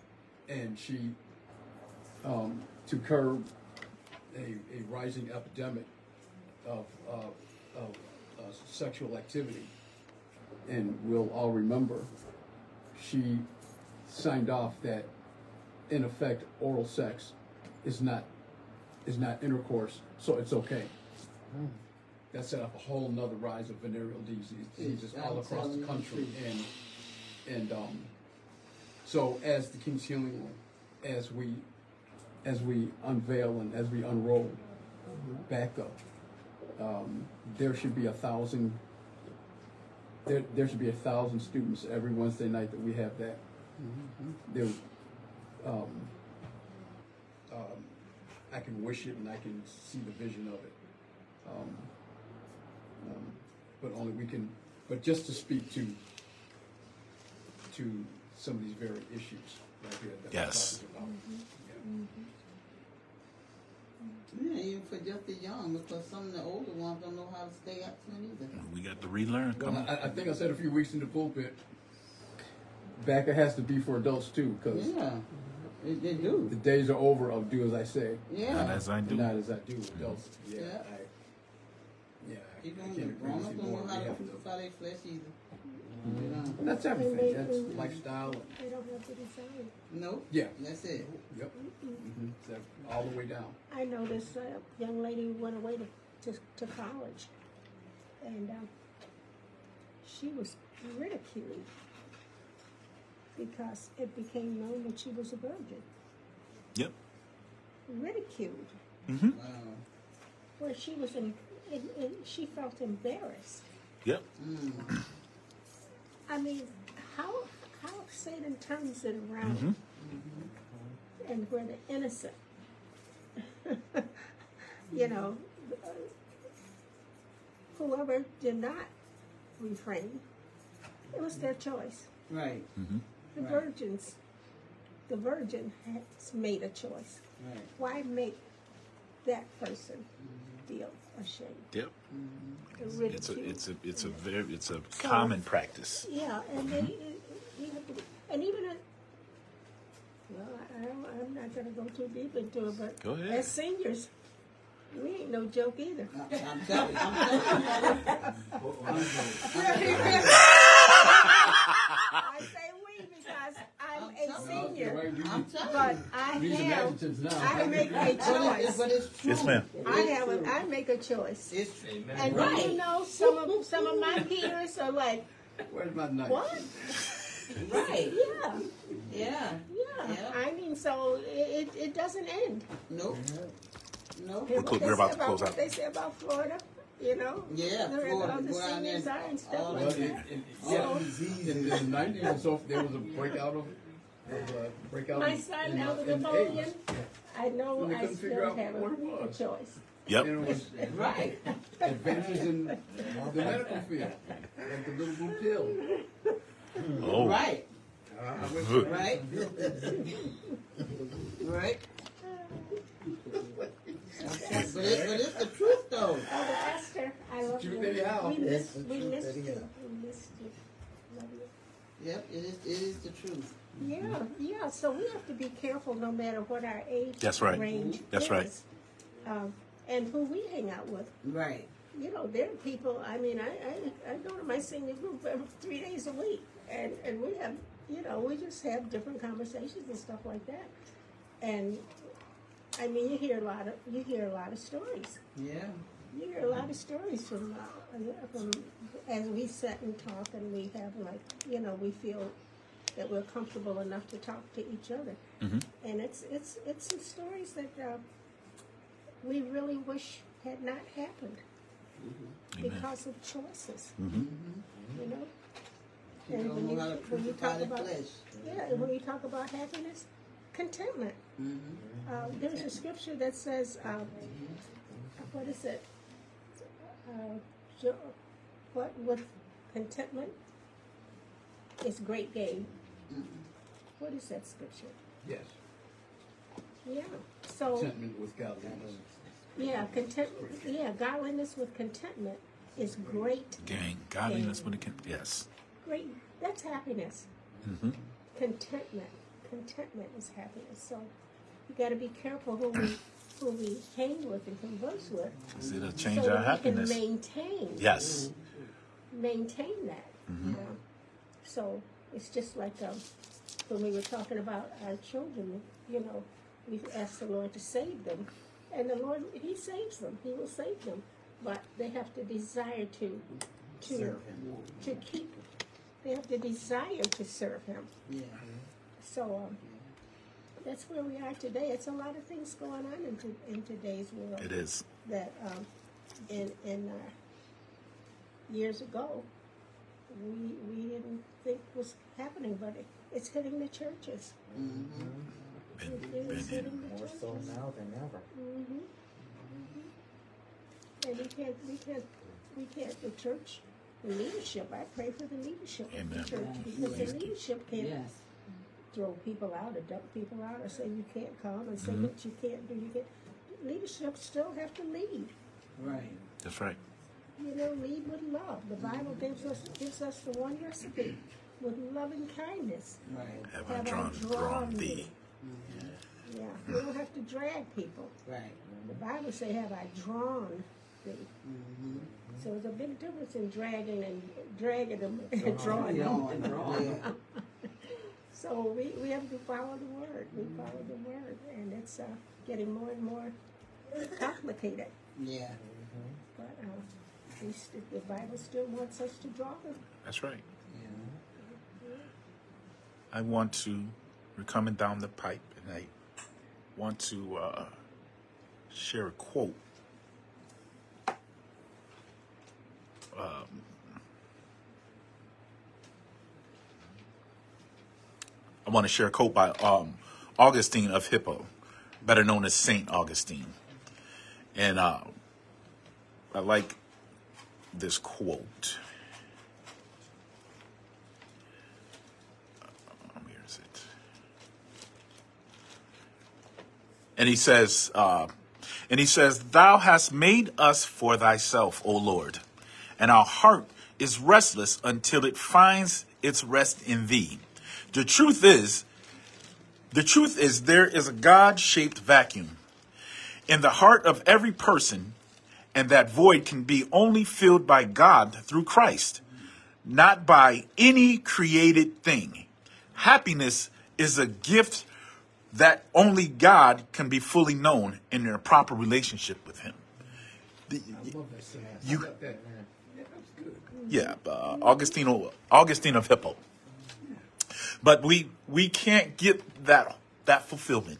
and she um, to curb a, a rising epidemic of uh, of uh, sexual activity, and we'll all remember, she signed off that, in effect, oral sex is not is not intercourse, so it's okay. That set up a whole nother rise of venereal disease, diseases all across the country, and and um, so as the King's Healing Room, as we as we unveil and as we unroll BACA, um, there should be a thousand. There, there should be a thousand students every Wednesday night that we have that. There, um, um, I can wish it and I can see the vision of it. Um, um, but only we can, but just to speak to, to some of these very issues right here that we're Yes. talking about. Mm-hmm. Yeah. Mm-hmm. Yeah, even for just the young, because some of the older ones don't know how to stay abstinent either. We got to relearn. Come Well, on. I, I think I said a few weeks in the pulpit, BACA has to be for adults too, because Yeah, they, they the do. days are over of do as I say, Not Yeah, as I do. not as I do. Mm-hmm. Adults, yeah, Yeah. I, yeah, I people can't don't agree grown up don't know how to crucify their flesh either. You know? That's everything. they- That's and- lifestyle. And, They don't have the desire. Nope. yeah. That's it. Yep. hmm all the way down. I know this uh, young lady went away to, to, to college, and um, she was ridiculed because it became known that she was a virgin. Yep. Ridiculed, Mm-hmm. Wow. where she was in, in, in, she felt embarrassed. Yep. Mm. I mean, how how Satan turns it around, Mm-hmm. and where the innocent, you know, uh, whoever did not refrain, it was their choice. Right. Mm-hmm. The Right. virgins, the virgin has made a choice. Right. Why make that person feel ashamed? Yep. Mm-hmm. The It's a it's a it's a very it's a So- common practice. Yeah, and they, mm-hmm. uh, you have to, and even at, well, I, I don't, I'm not gonna go too deep into it, but Go ahead. as seniors, we ain't no joke either. I- I'm telling you. I'm telling you. I say we because I'm a senior, I'm but. I have, adjectives now. I make a But it's, choice. but it's true. Yes, ma'am. I have, a, I make a choice. It's And Right. do you know, some of, some of my peers are like, Where's my knife? what? right. Yeah, Yeah. yeah. Yeah. I mean, so it, it, it doesn't end. Nope. Nope. We're what we're about to close what out. They say about Florida, you know. Yeah, Where Florida, all the go down there seniors are and stuff all like Well, that. in, in, yeah, in the nineties and so there was a breakout of, of uh, breakout. My in- son, in, uh, Elder in Napoleon, AIDS. I know When they I couldn't figure still out have a, what it a was. choice. Yep. And it was Right. advances in the medical field, like the little blue pill. Oh. Right. I went Right. right. But, it, but it's the truth though. Elder Esther, I love Truth you. anyhow. We Yes, missed, the we truth missed you. anyhow. We missed you. Love you. Yep, it is. It is the truth. Yeah, yeah. So we have to be careful no matter what our age That's right. range That's is. right. Um, and who we hang out with. Right. You know, there are people. I mean, I, I I go to my senior group every three days a week, and and we have you know we just have different conversations and stuff like that. And I mean, you hear a lot of you hear a lot of stories. Yeah. You hear a lot of stories from uh, from as we sit and talk, and we have like you know we feel that we're comfortable enough to talk to each other, Mhm. and it's it's it's some stories that uh, we really wish had not happened Amen. because of choices. Mhm. You know, People And when you- when you talk about- flesh. yeah. And when you talk about happiness, contentment. Mm-hmm. Uh, there's a scripture that says, um, what is it? Uh, jo- what with contentment is great gain. What is that scripture? Yes, Yeah. So contentment with godliness. yeah, content. Yeah, godliness with contentment is great. Gang. Godliness when it can. Yes. Great. That's happiness. Mm-hmm. Contentment. Contentment is happiness. So you got to be careful who we who we hang with and converse with. Is It'll change so our that happiness. we can maintain Yes. maintain that. You know? So it's just like um, when we were talking about our children. You know, we asked the Lord to save them, and the Lord He saves them. He will save them, but they have to desire to to Serve him. to keep they have to desire to serve Him. Yeah. So um, that's where we are today. It's a lot of things going on in, to, in today's world It is. that um, in in uh, years ago we we didn't think was happening, but it, it's hitting the churches. Mm-hmm. Been, It been is here. hitting the More churches. so now than ever. hmm And we can't, we can't, we can't, the church, the leadership, I pray for the leadership of the Amen. church, Yes. because Yes. the leadership can't Yes. throw people out or dump people out or say you can't come and say Mhm. what you can't do, you can't. Leadership still have to lead, Right. That's right. You know, lead with love. The Bible gives us, gives us the one recipe, with loving kindness. Right. Have I Have I drawn, drawn drawn thee? thee? Yeah, we don't have to drag people. Right. The Bible say, have I drawn thee? Mm-hmm. So there's a big difference in dragging and dragging them and drawing them. Yeah. So we, we have to follow the word. We follow the word, and it's uh, getting more and more complicated. Yeah. But uh, the Bible still wants us to draw them. That's right. Yeah. I want to, we're coming down the pipe, and I want to uh, share a quote. Um, I want to share a quote by um, Augustine of Hippo, better known as Saint Augustine, and uh, I like this quote. where is it? And he says, uh, and he says, Thou hast made us for thyself, O Lord, and our heart is restless until it finds its rest in thee. The truth is, the truth is there is a God-shaped vacuum in the heart of every person, and that void can be only filled by God through Christ, not by any created thing. Happiness is a gift that only God can be fully known in a proper relationship with Him. The- I love that. You- that. Yeah, yeah, uh, Augustino, Augustine of Hippo. But we we can't get that that fulfillment.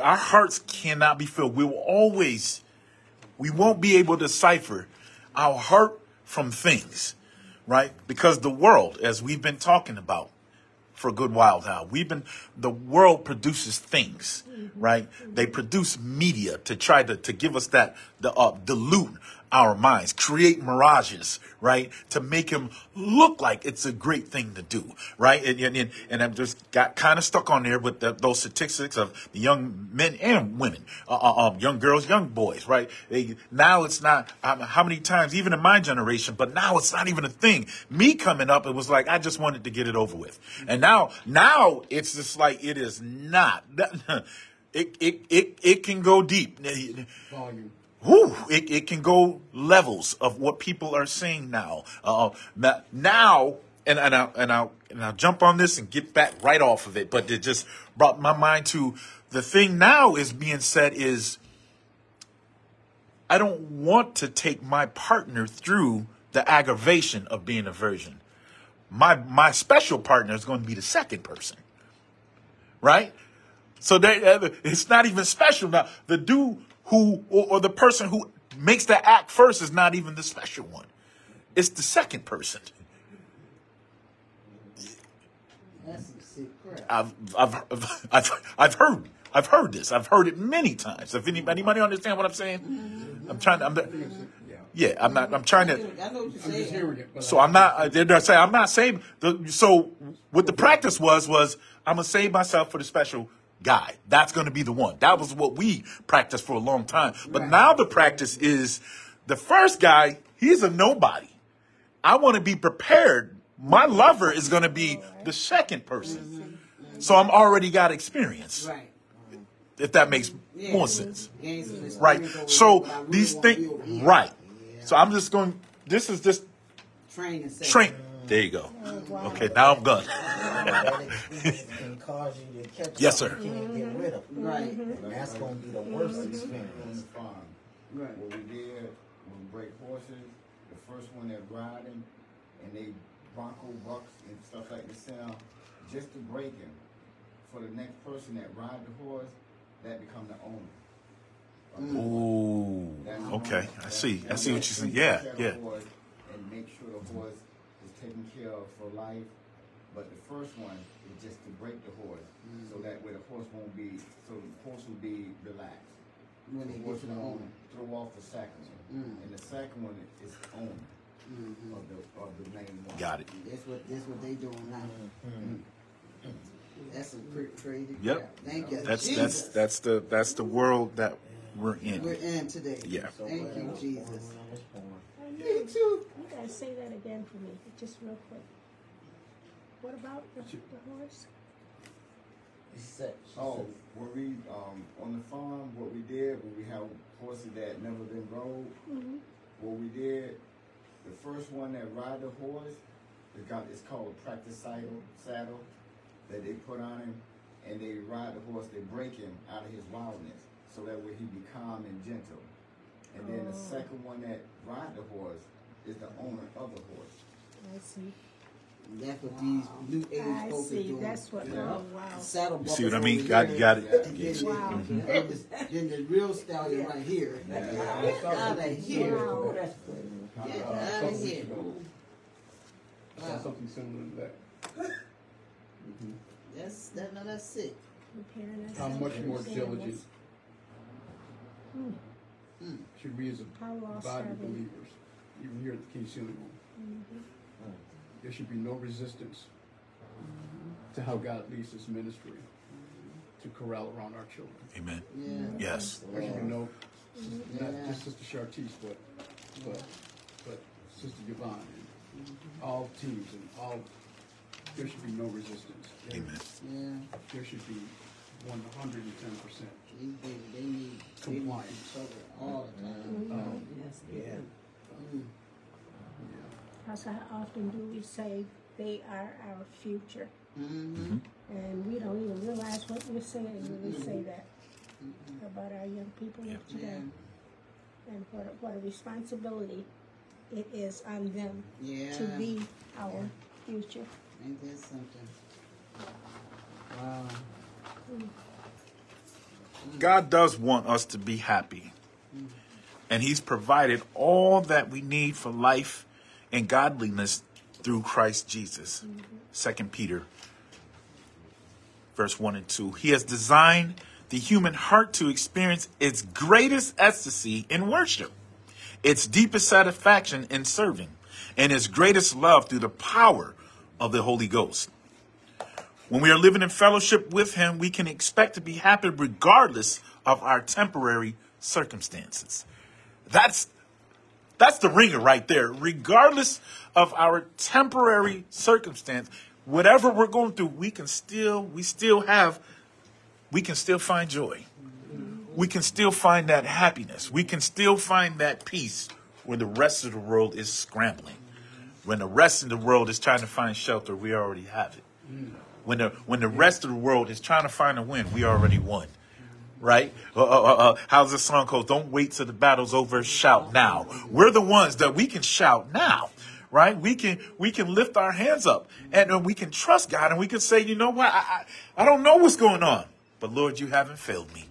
Our hearts cannot be filled. We will always, we won't be able to decipher our heart from things, right? Because the world, as we've been talking about for a good while now, we've been the world produces things, right? They produce media to try to to give us that the uh, dilute our minds, create mirages, right? To make him look like it's a great thing to do, right? And, and, and, I'm just got kind of stuck on there with the, those statistics of the young men and women, uh, uh, um, young girls, young boys, right? They, now it's not, um, how many times, even in my generation, but now it's not even a thing. Me coming up, it was like, I just wanted to get it over with. And now, now it's just like, it is not. It, it, it, it can go deep. Volume. Whew, it, it can go levels of what people are saying now. Uh, now, and, and, I'll, and, I'll, and I'll jump on this and get back right off of it, but it just brought my mind to the thing now is being said is I don't want to take my partner through the aggravation of being a virgin. My, my special partner is going to be the second person, right? So they, it's not even special now. The dude who, or, or the person who makes the act first is not even the special one. It's the second person. I've, I've, I've, I've heard, I've heard this. I've heard it many times. If anybody, anybody understand what I'm saying? I'm trying. I'm, I think it's, yeah. I'm not. I'm trying to. I'm So I'm not. They're saying I'm not saying. The, so what the practice was was I'm gonna save myself for the special guy. That's gonna be the one. That was what we practiced for a long time. But Right. now the practice is the first guy. He's a nobody. I want to be prepared. My lover is gonna be the second person. So I'm already got experience. Right. If that makes Yeah. more sense. Some Right. So what I really these to things. Right. So I'm just going. This is just train. There you go. wow. Okay, now I'm done. that experience can cause you to catch Yes, sir. you can't get rid of. Right. And that's going to be the worst On experience. the farm. Right. What we did, when we break horses, the first one that riding, and they Bronco bucks and stuff like this sound, just to break him. For the next person that ride the horse, that become the owner. of the horse. Ooh, okay. I see. I see what you're saying. Yeah, yeah. of the horse And make sure the horse is taken care of for life. But the first one is just to break the horse, so that way the horse won't be, so the horse will be relaxed. When they The get horse to the won't owner. Throw off the second one. Mm. And the second one is owner Mhm. of the, of the main one. Got it. That's what, that's what they doing now. That's some pretty crazy Yep. crap. Thank you, That's Jesus. that's that's the that's the world that we're in. We're in. in today. Yeah. Thank you, Jesus. I Me know. too. You say that again for me, just real quick. What about the, the horse? She said, she Oh, said, when we, um, on the farm, what we did, when we have horses that never been rode, Mm-hmm. what we did, the first one that ride the horse, it got, it's called a practice saddle, saddle, that they put on him, and they ride the horse, they break him out of his wildness, so that way he be calm and gentle. And then the Oh. second one that ride the horse is the owner of the horse. I see. That's what these new age I folks are see. doing. That's what. Yeah. Oh wow. Saddle You see what I mean? Got here. got it. And then, Wow. then, the, then the real stallion right here. Get out of here. Wow. Get out of here. ago, I saw Wow. something similar to that. Mhm. That's that. No, that's sick. How much more the diligent. Hmm. Hmm. should we as a How body are of they? believers, even here at the King's Healing Room, Mhm. there should be no resistance to how God leads His ministry to corral around our children. Amen. Yeah. Yes. There should be no, not just Sister Chartice, but, but, but Sister Yvonne and all teams and all, there should be no resistance. There- Amen. Yeah. There should be one hundred and ten percent. These they need they need Compliance. each other all the time. Um, yes, yeah. Mm. Because how often do we say they are our future? Mm-hmm. And we don't even realize what we're saying when we say that about our young people Yeah. of today. Yeah. And what a, what a responsibility it is on them Yeah. to be our future. Ain't that something? Wow. God does want us to be happy. And he's provided all that we need for life and godliness through Christ Jesus. Second Peter verse 1 and 2. He has designed the human heart to experience its greatest ecstasy in worship, its deepest satisfaction in serving, and its greatest love through the power of the Holy Ghost. When we are living in fellowship with Him, we can expect to be happy regardless of our temporary circumstances. That's that's the ringer right there. Regardless of our temporary circumstance, whatever we're going through, we can still we still have we can still find joy. We can still find that happiness. We can still find that peace where the rest of the world is scrambling. When the rest of the world is trying to find shelter, we already have it. When the when the rest of the world is trying to find a win, we already won. Right? Uh, uh, uh, uh, how's the song called? Don't wait till the battle's over. Shout now. We're the ones that we can shout now. Right? We can we can lift our hands up and uh, we can trust God and we can say, you know what? I, I I don't know what's going on, but Lord, you haven't failed me.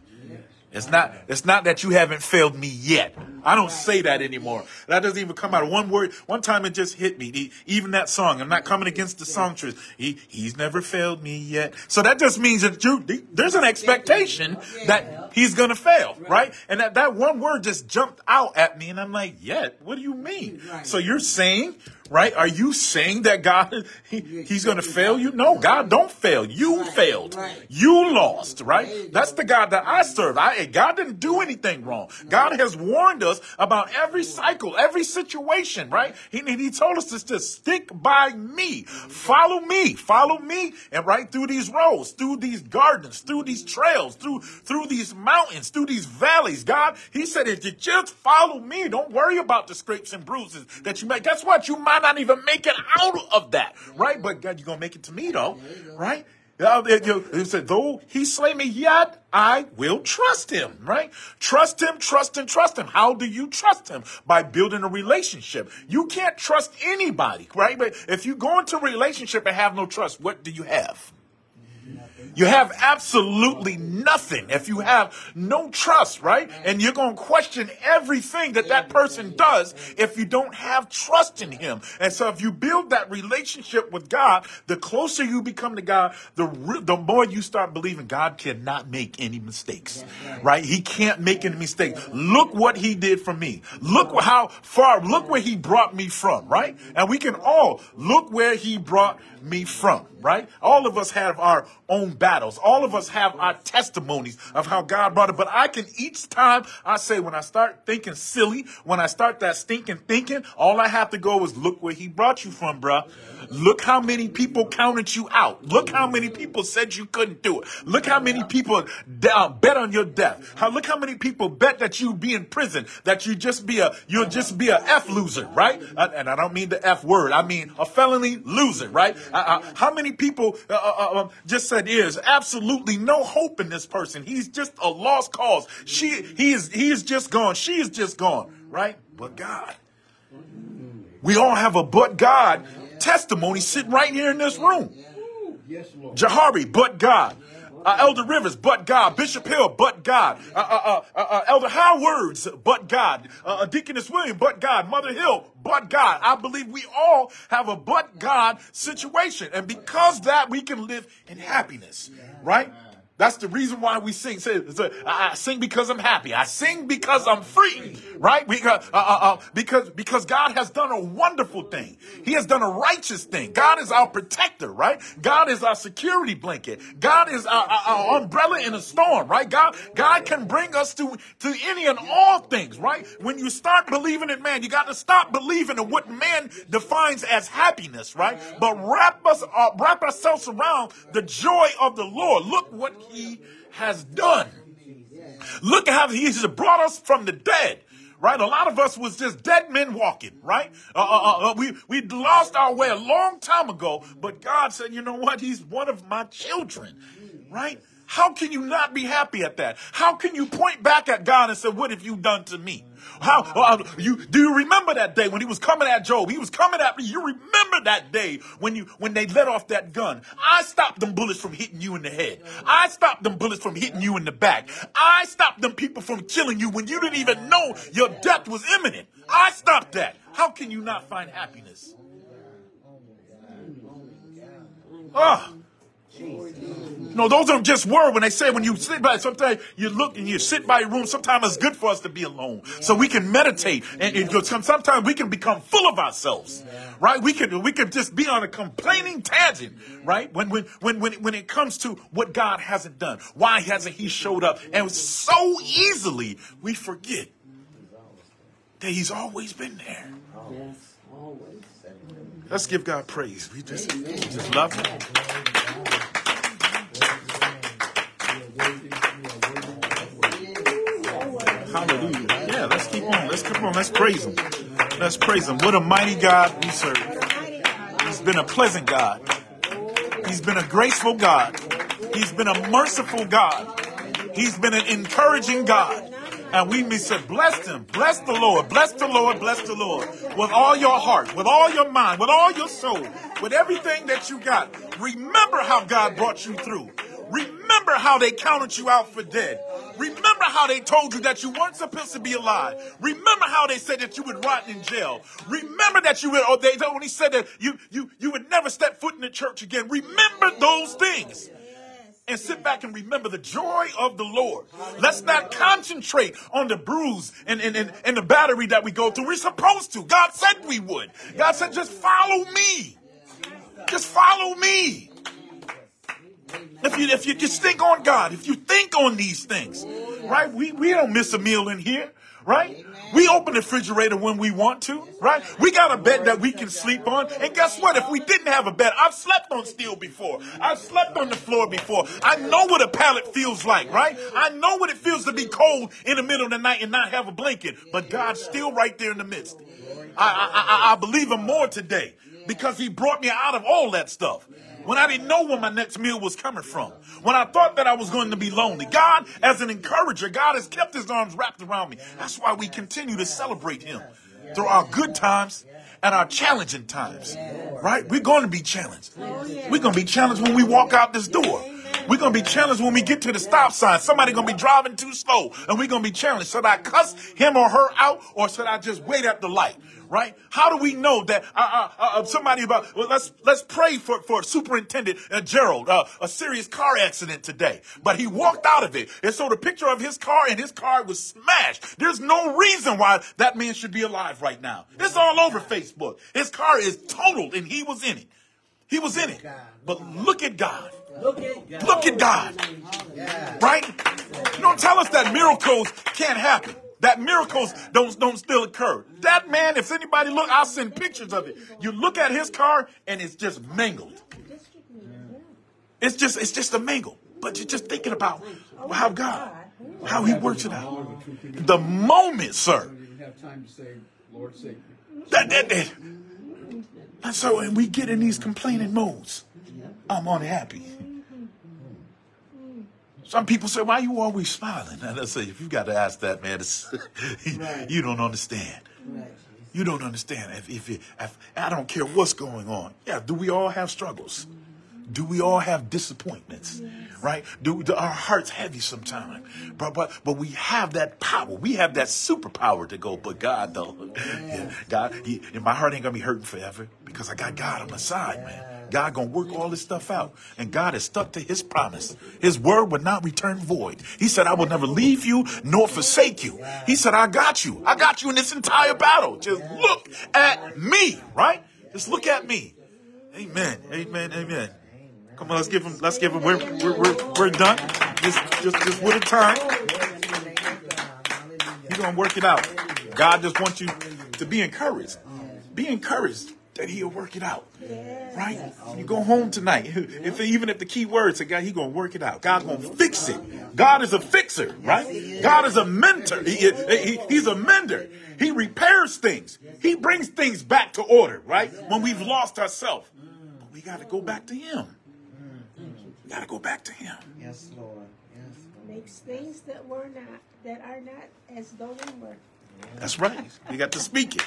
It's not it's not that you haven't failed me yet. I don't say that anymore. That doesn't even come out of one word. One time it just hit me. Even that song. I'm not coming against the songstress. He he's never failed me yet. So that just means that you there's an expectation that he's gonna fail, right? And that, that one word just jumped out at me and I'm like, yet? What do you mean? Right. So you're saying, right? Are you saying that God he, he's gonna fail you? No, God don't fail. You Right, failed. right. You lost, right? That's the God that I serve. I, God didn't do anything wrong. God has warned us about every cycle, every situation, right? He, he told us to just stick by me. Follow me. Follow me. And right through these roads, through these gardens, through these trails, through, through these mountains, through these valleys. God, he said, if you just follow me, don't worry about the scrapes and bruises that you make. Guess what? You might not even make it out of that, right? But God, you're going to make it to me though, right? Uh, yeah, He said, though he slay me, yet I will trust him, right? Trust him, trust him, trust him. How do you trust him? By building a relationship. You can't trust anybody, right? But if you go into a relationship and have no trust, what do you have? You have absolutely nothing if you have no trust, right? Mm-hmm. And you're going to question everything that that person does if you don't have trust in him. And so if you build that relationship with God, the closer you become to God, the re- the more you start believing God cannot make any mistakes, right? He can't make any mistakes. Look what he did for me. Look how far, look where he brought me from, right? And we can all look where he brought me from, right? All of us have our own battles. All of us have our testimonies of how God brought it. But I can each time I say, when I start thinking silly, when I start that stinking thinking, all I have to go is look where he brought you from, bruh. Look how many people counted you out. Look how many people said you couldn't do it. Look how many people uh, bet on your death. How look how many people bet that you'd be in prison, that you just be a you'll just be a F loser, right? And I don't mean the F word. I mean a felony loser, right? How many people uh, uh, uh, just said there's absolutely no hope in this person. He's just a lost cause. She he is he is just gone. She is just gone, right? But God. We all have a but God testimony sitting right here in this room. Yes, Lord. Jahari, but God. Uh, Elder Rivers, but God. Bishop Hill, but God. Uh, uh, uh, uh, Elder Howard's, but God. Uh, uh, Deaconess William, but God. Mother Hill, but God. I believe we all have a but God situation. And because that, we can live in happiness, right? That's the reason why we sing. I sing because I'm happy. I sing because I'm free, right? We uh, uh, uh, because because God has done a wonderful thing. He has done a righteous thing. God is our protector, right? God is our security blanket. God is our, our, our umbrella in a storm, right? God God can bring us to to any and all things, right? When you start believing in man, you got to stop believing in what man defines as happiness, right? But wrap us uh, wrap ourselves around the joy of the Lord. Look what He has done. Look at how He has brought us from the dead. Right, a lot of us was just dead men walking. Right, uh, uh, uh, we we lost our way a long time ago. But God said, you know what? He's one of my children. Right, how can you not be happy at that? How can you point back at God and say, "What have you done to me?" How uh, you do you remember that day when he was coming at Job? He was coming at me. You remember that day when you when they let off that gun? I stopped them bullets from hitting you in the head. I stopped them bullets from hitting you in the back. I stopped them people from killing you when you didn't even know your death was imminent. I stopped that. How can you not find happiness? Ah. No, those are just words when they say when you sit by, sometimes you look and you sit by your room. Sometimes it's good for us to be alone so we can meditate. And it goes, sometimes we can become full of ourselves, right? We can, we can just be on a complaining tangent, right? When, when, when, when, when it comes to what God hasn't done, why hasn't he showed up? And so easily we forget that he's always been there. Yes, always. Let's give God praise. We just, we just love him. Hallelujah. Yeah, let's keep on. Let's keep on. Let's praise him. Let's praise him. What a mighty God we serve. He's been a pleasant God. He's been a graceful God. He's been a merciful God. He's been an encouraging God. And we say, bless him, bless the Lord, bless the Lord, bless the Lord. With all your heart, with all your mind, with all your soul, with everything that you got. Remember how God brought you through. Remember how they counted you out for dead. Remember how they told you that you weren't supposed to be alive. Remember how they said that you would rot in jail. Remember that you would, or they only said that you, you, you would never step foot in the church again. Remember those things and sit back and remember the joy of the Lord. Let's not concentrate on the bruise and, and, and, and the battery that we go through. We're supposed to. God said we would. God said, just follow me. Just follow me. If you if you just think on God, if you think on these things, right? We we don't miss a meal in here, right? We open the refrigerator when we want to, right? We got a bed that we can sleep on. And guess what? If we didn't have a bed, I've slept on steel before. I've slept on the floor before. I know what a pallet feels like, right? I know what it feels to be cold in the middle of the night and not have a blanket. But God's still right there in the midst. I I, I, I believe him more today because he brought me out of all that stuff. When I didn't know where my next meal was coming from, when I thought that I was going to be lonely. God, as an encourager, God has kept his arms wrapped around me. That's why we continue to celebrate him through our good times and our challenging times. Right? We're going to be challenged. We're going to be challenged when we walk out this door. We're gonna be challenged when we get to the stop sign. Somebody gonna be driving too slow, and we're gonna be challenged. Should I cuss him or her out, or should I just wait at the light? Right? How do we know that uh, uh, uh, somebody about? Well, let's let's pray for for Superintendent uh, Gerald, uh, a serious car accident today, but he walked out of it, and so the picture of his car and his car was smashed. There's no reason why that man should be alive right now. It's all over Facebook. His car is totaled, and he was in it. He was in it. But look at God. Look at God. Look at God. Right? Don't tell us that miracles can't happen. That miracles don't don't still occur. That man, if anybody look, I'll send pictures of it. You look at his car and it's just mangled. It's just it's just a mangle. But you're just thinking about how God, how He works it out. The moment, sir. That, that, that. And so, and we get in these complaining modes. I'm unhappy. Some people say, "Why you always smiling?" And I say, "If you got to ask that, man, it's, you don't understand. Right. You don't understand. If, if, it- if I don't care what's going on, yeah. Do we all have struggles? Do we all have disappointments? Right? Do, do our hearts heavy sometimes? But but but we have that power. We have that superpower to go. But God though, yeah, God, he, my heart ain't gonna be hurting forever because I got God on my side, man. God gonna work all this stuff out, and God is stuck to His promise. His word would not return void. He said, "I will never leave you nor forsake you." He said, "I got you. I got you in this entire battle. Just look at me, right? Just look at me." Amen. Amen. Amen. Come on, let's give him. Let's give him. We're we're we're, we're done. Just just just with a time. He's gonna work it out. God just wants you to be encouraged. Be encouraged that He'll work it out. Right? You go home tonight. If even if the key words are God, He gonna work it out. God's gonna fix it. God is a fixer, right? God is a mentor. He, he- he's a mender. He repairs things. He brings things back to order, right? When we've lost ourselves. But we gotta go back to Him. We gotta go back to Him. Yes, Lord. Yes, Lord. Makes things that were not, that are not as though they were. That's right. We got to speak it.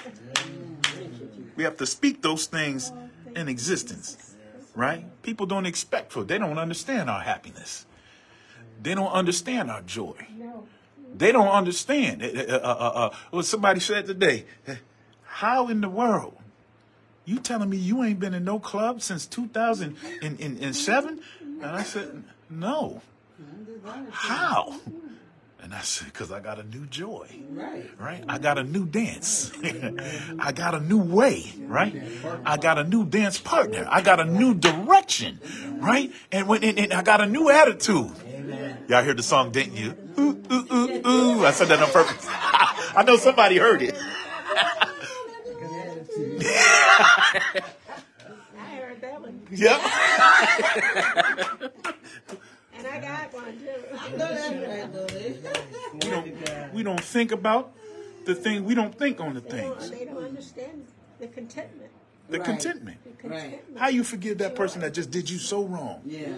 We have to speak those things in existence, right? People don't expect for, they don't understand our happiness. They don't understand our joy. They don't understand. Uh, uh, uh, uh, what somebody said today, how in the world you telling me you ain't been in no club since 2007? And I said, no. How? And I said, because I got a new joy Right. right? I got a new dance. I got a new way, right? I got a new dance partner. I got a new direction, right? And when and, and I got a new attitude. Y'all heard the song, didn't you? Ooh, ooh, ooh, ooh. I said that on purpose. I know somebody heard it. I heard that one. Yep. And I got one too. No, that's right, We don't, we don't think about the thing. We don't think on the They don't, things. they don't understand the contentment. The Right. contentment. The contentment. How you forgive that person that just did you so wrong, Yeah.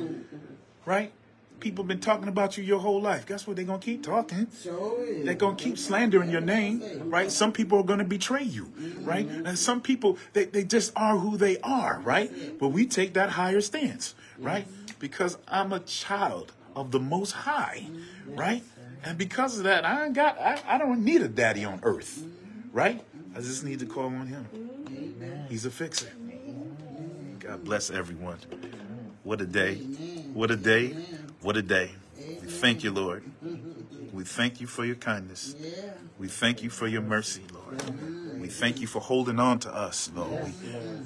right? People been talking about you your whole life. Guess what? They're gonna keep talking. Sure is. They're gonna keep slandering your name, right? Some people are gonna betray you, mm-hmm. right? And some people they, they just are who they are, right? But we take that higher stance, right? Mm-hmm. Because I'm a child of the most high, right? And because of that, I got I, I don't need a daddy on earth, right? I just need to call on him. He's a fixer. God bless everyone. What a day. What a day. What a day. We thank you, Lord. We thank you for your kindness. Yeah. We thank you for your mercy, Lord. We thank you for holding on to us, Lord. We,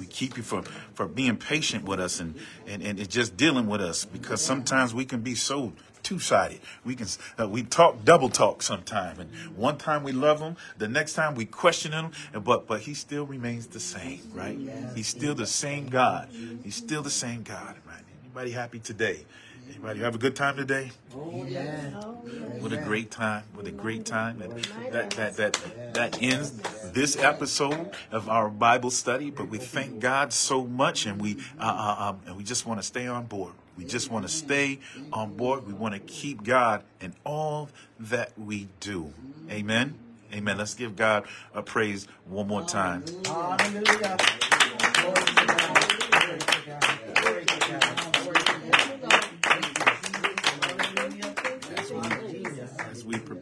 we keep you for, for being patient with us and, and, and just dealing with us because sometimes we can be so two-sided. We can uh, we talk double talk sometime, and one time we love him, the next time we question him, but but he still remains the same, right? He's still the same God. He's still the same God, right? Anybody happy today? Anybody have a good time today? Amen. Oh, What a great time! What a great time! That that that that, that ends this episode of our Bible study, but we thank God so much, and we uh, uh, um, and we just want to stay on board. We just want to stay on board. We want to keep God in all that we do. Amen. Amen. Let's give God a praise one more time. Hallelujah.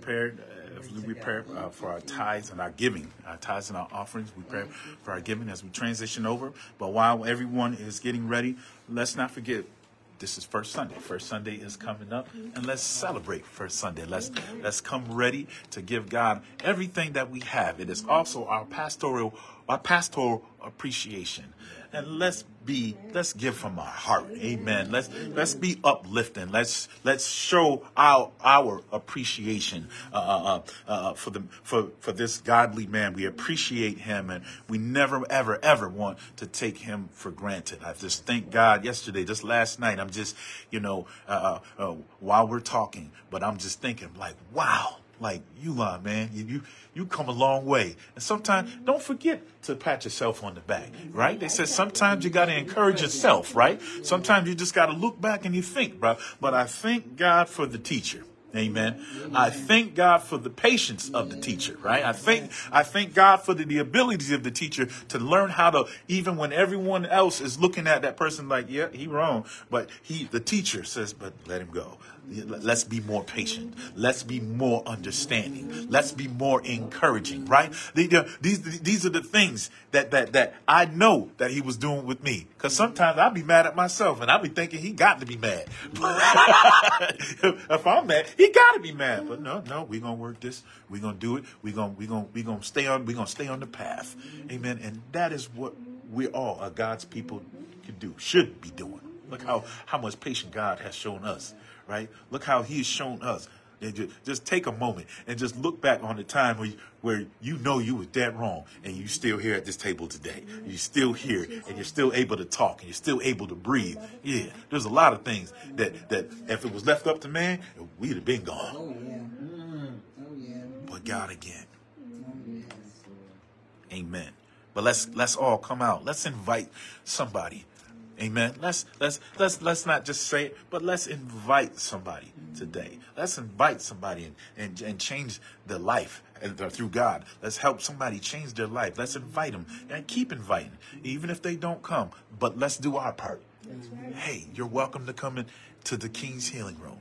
Prepared, uh, we prepare uh, for our tithes and our giving, our tithes and our offerings, we prepare for our giving as we transition over. But while everyone is getting ready, let's not forget. This is first Sunday. First Sunday is coming up, and let's celebrate first Sunday. Let's let's come ready to give God everything that we have. It is also our pastoral our pastoral appreciation, and let's be let's give from our heart. Amen. Let's let's be uplifting. Let's let's show our our appreciation uh, uh, uh, for the for for this godly man. We appreciate him, and we never ever ever want to take him for granted. I just thank God. Yesterday, just last night, I'm just you know uh, uh, uh, while we're talking, but I'm just thinking like, wow like Yulon, man, you, you you come a long way. And sometimes don't forget to pat yourself on the back, right? They said sometimes you got to encourage yourself, right? Sometimes you just got to look back and you think, bro. But I thank God for the teacher. Amen. I thank God for the patience of the teacher, right? I thank I thank God for the, the abilities of the teacher to learn how to even when everyone else is looking at that person like, yeah, he wrong, but he the teacher says, but let him go. Let's be more patient. Let's be more understanding. Let's be more encouraging, right? These these are the things that that that I know that he was doing with me. Because sometimes I'll be mad at myself and I'll be thinking he got to be mad. if I'm mad, he got to be mad. But no, no, we're gonna work this. We're gonna do it. We're gonna we're gonna we're gonna stay on we're gonna stay on the path. Amen. And that is what we all, uh, God's people, can do, should be doing. Look how how much patience God has shown us right? Look how he's shown us. And just, just take a moment and just look back on the time where you, where you know you was dead wrong and you still here at this table today. You're still here and you're still able to talk and you're still able to breathe. Yeah, there's a lot of things that, that if it was left up to man, we'd have been gone. Oh yeah. Mm-hmm. Oh yeah. But God again. Oh. Amen. But let's let's all come out. Let's invite somebody. Amen. Let's let's let's let's not just say it, but let's invite somebody today. Let's invite somebody and and, and change their life uh, through God. Let's help somebody change their life. Let's invite them and keep inviting, even if they don't come. But let's do our part. Hey, you're welcome to come in to the King's Healing Room.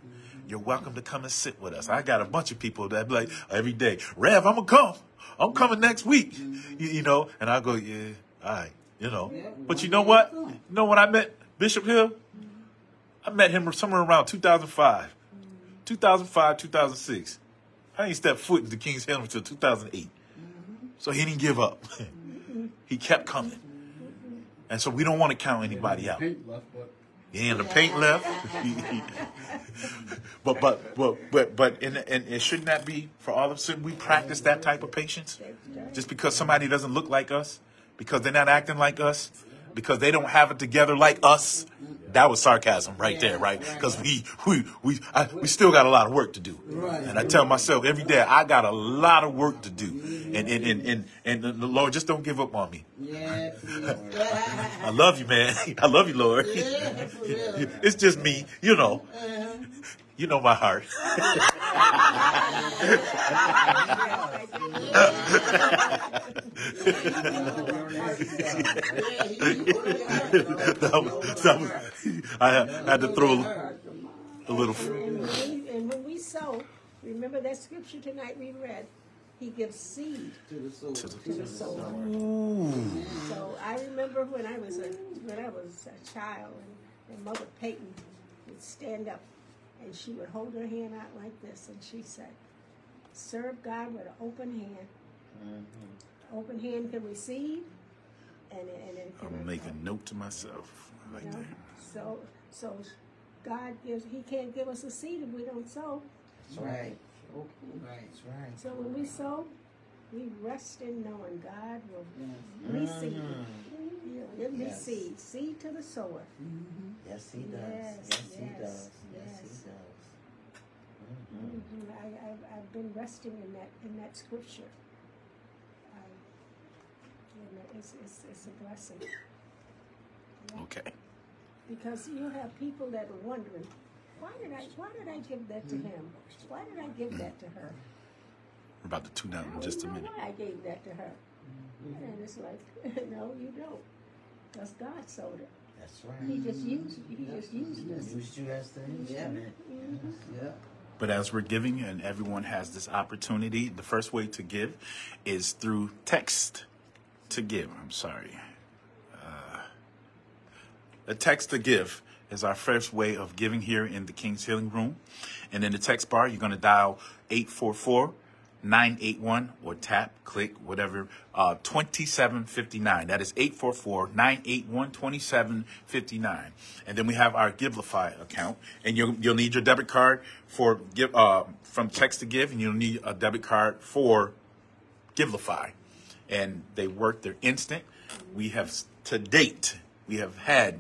You're welcome to come and sit with us. I got a bunch of people that be like every day, Rev, I'm gonna come. I'm coming next week. You, you know, and I go, yeah, all right. You know, but you know what? You know when I met Bishop Hill? I met him somewhere around 2005, 2005, 2006. I didn't step foot into King's Hill until 2008. So he didn't give up. he kept coming. And so we don't want to count anybody out. Paint left, but Yeah, and the paint left. but but but but but and, and it shouldn't that be for all of us? Shouldn't we practice that type of patience? Just because somebody doesn't look like us, because they're not acting like us, because they don't have it together like us. That was sarcasm right there, right? Because we we we I, we still got a lot of work to do, and I tell myself every day I got a lot of work to do, and and and and, and the Lord just don't give up on me. I love you, man. I love you, Lord. It's just me, you know. Uh-huh. You know my heart. That was- that was- I had- had to throw a, a little. And when, and when we sow, remember that scripture tonight we read, he gives seed To the soul. To the- to the sower. So I remember when I was a when I was a child, and, and Mother Peyton would stand up, and she would hold her hand out like this, and she said, "Serve God with an open hand. Mm-hmm. Open hand can receive, and it- and can." I'm gonna make a note to myself right you know? there. So so God gives. He can't give us a seed if we don't sow. That's right. Right. That's right. So when we sow, we rest in knowing God will Yes. receive. You know, he'll Yes. receive seed to the sower. Yes, he does. Yes, Yes, he does. Yes, yes. he does. Mhm. Mhm. I, I've, I've been resting in that in that scripture. I, And it's, it's, it's a blessing. Okay. Because you have people that are wondering, why did I, why did I give that to hmm. him? Why did I give that to her? We're about to tune out in just a minute. why I gave that to her. And it's like, no, you don't. Because God sold it. That's right. He just used, he just used us. Used you as the instrument. Yeah. instrument. Mm-hmm. Yeah. But as we're giving, and everyone has this opportunity, the first way to give is through text to give. I'm sorry. Uh, a text to give is our first way of giving here in the King's Healing Room. And in the text bar, you're going to dial 844 981 or tap, click, whatever, uh, 2759. That is 844 981 2759. And then we have our Givelify account. And you'll, you'll need your debit card for give, uh, from text to give, and you'll need a debit card for Givelify. And they work, they're instant. We have, to date, we have had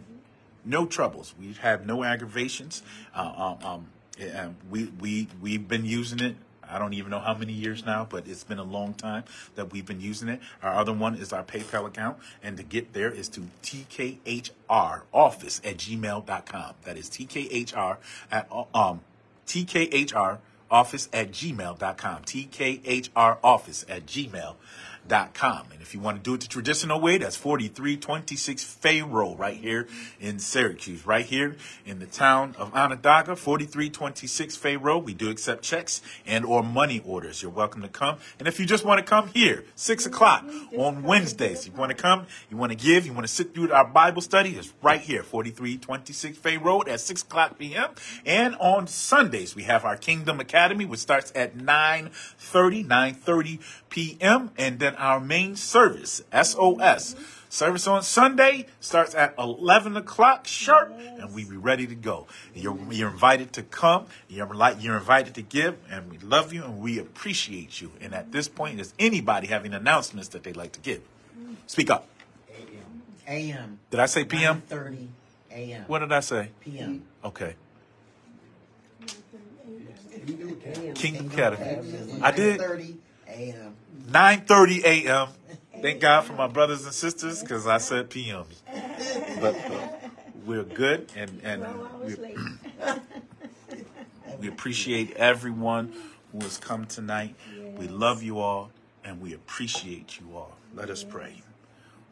no troubles. We've had no aggravations. Uh, um, um, we, we, we've been using it. I don't even know how many years now, but it's been a long time that we've been using it. Our other one is our PayPal account. And to get there is to TKHR office at gmail.com. That is TKHR at, um, TKHR office at gmail.com. TKHR office at gmail.com. And if you want to do it the traditional way, that's 4326 Fay Road right here in Syracuse, right here in the town of Onondaga, 4326 Fay Road. We do accept checks and or money orders. You're welcome to come. And if you just want to come here, 6 o'clock on Wednesdays, you want to come, you want to give, you want to sit through our Bible study, it's right here, 4326 Fay Road at 6 o'clock p.m. And on Sundays, we have our Kingdom Academy, which starts at 9.30, 9.30 p.m. And then our main service, SOS, service on Sunday starts at 11 o'clock sharp, and we be ready to go. You're, you're invited to come, you're, you're invited to give, and we love you and we appreciate you. And at this point, is anybody having announcements that they'd like to give? Speak up. AM. A.M. Did I say PM? 30 AM. What did I say? PM. Okay. AM. Kingdom Academy. I did. 30 AM. 9:30 a.m. Thank God for my brothers and sisters because I said p.m. But uh, we're good and and we, we appreciate everyone who has come tonight. We love you all and we appreciate you all. Let us pray.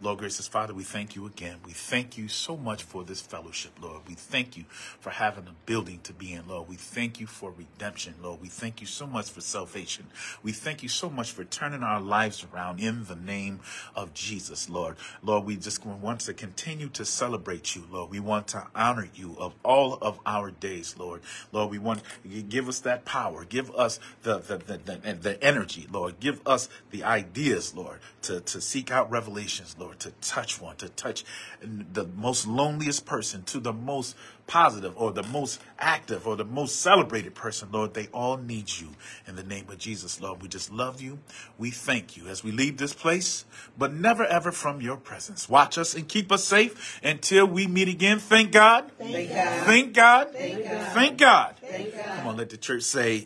Lord gracious Father, we thank you again. We thank you so much for this fellowship, Lord. We thank you for having a building to be in, Lord. We thank you for redemption, Lord. We thank you so much for salvation. We thank you so much for turning our lives around in the name of Jesus, Lord. Lord, we just want to continue to celebrate you, Lord. We want to honor you of all of our days, Lord. Lord, we want give us that power. Give us the the, the, the, the energy, Lord. Give us the ideas, Lord, to, to seek out revelations, Lord, to touch one, to touch the most loneliest person to the most positive or the most active or the most celebrated person, Lord. They all need you in the name of Jesus, Lord. We just love you. We thank you as we leave this place, but never ever from your presence. Watch us and keep us safe until we meet again. Thank God. Thank God. Thank God. Thank God. Thank God. Thank God. Come on, let the church say,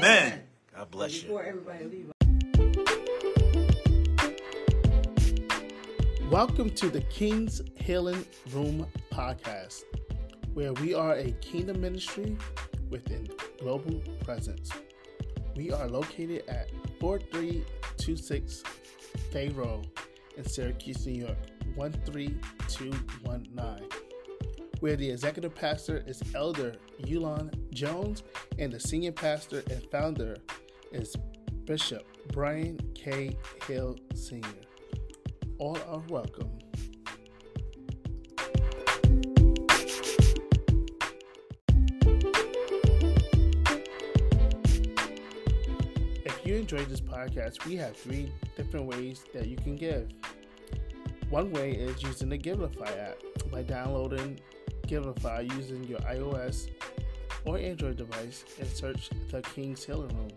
Amen. God bless you. Welcome to the King's Healing Room podcast, where we are a kingdom ministry within global presence. We are located at 4326 Fay Road in Syracuse, New York, 13219, where the executive pastor is Elder Yulon Jones and the senior pastor and founder is Bishop Brian K. Hill Sr all are welcome. If you enjoyed this podcast, we have three different ways that you can give. One way is using the Givelify app by downloading Givelify using your iOS or Android device and search the King's Healing Room,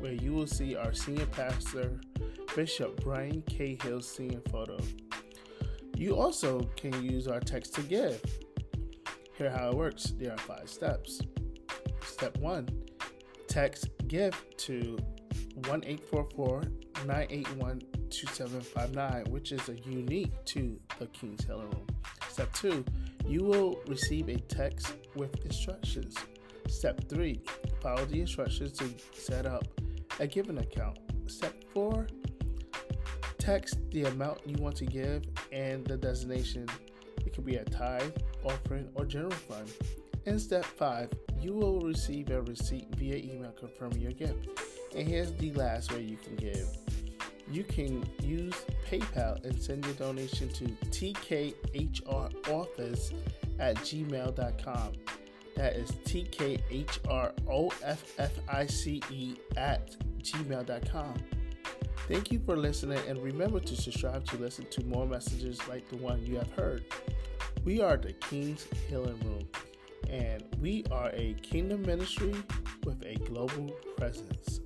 where you will see our senior pastor, Bishop Brian K. Hill Sr. photo. You also can use our text to give. Here how it works. There are five steps. Step one, text give to 1 981 2759, which is a unique to the King's Healing Room. Step 2, you will receive a text with instructions. Step 3, follow the instructions to set up a giving account. Step 4, text the amount you want to give and the designation. It could be a tithe, offering, or general fund. In step 5, you will receive a receipt via email confirming your gift. And here's the last way you can give. You can use PayPal and send your donation to tkhroffice at gmail.com. That is tkhroffice at gmail.com. Thank you for listening and remember to subscribe to listen to more messages like the one you have heard. We are the King's Healing Room and we are a kingdom ministry with a global presence.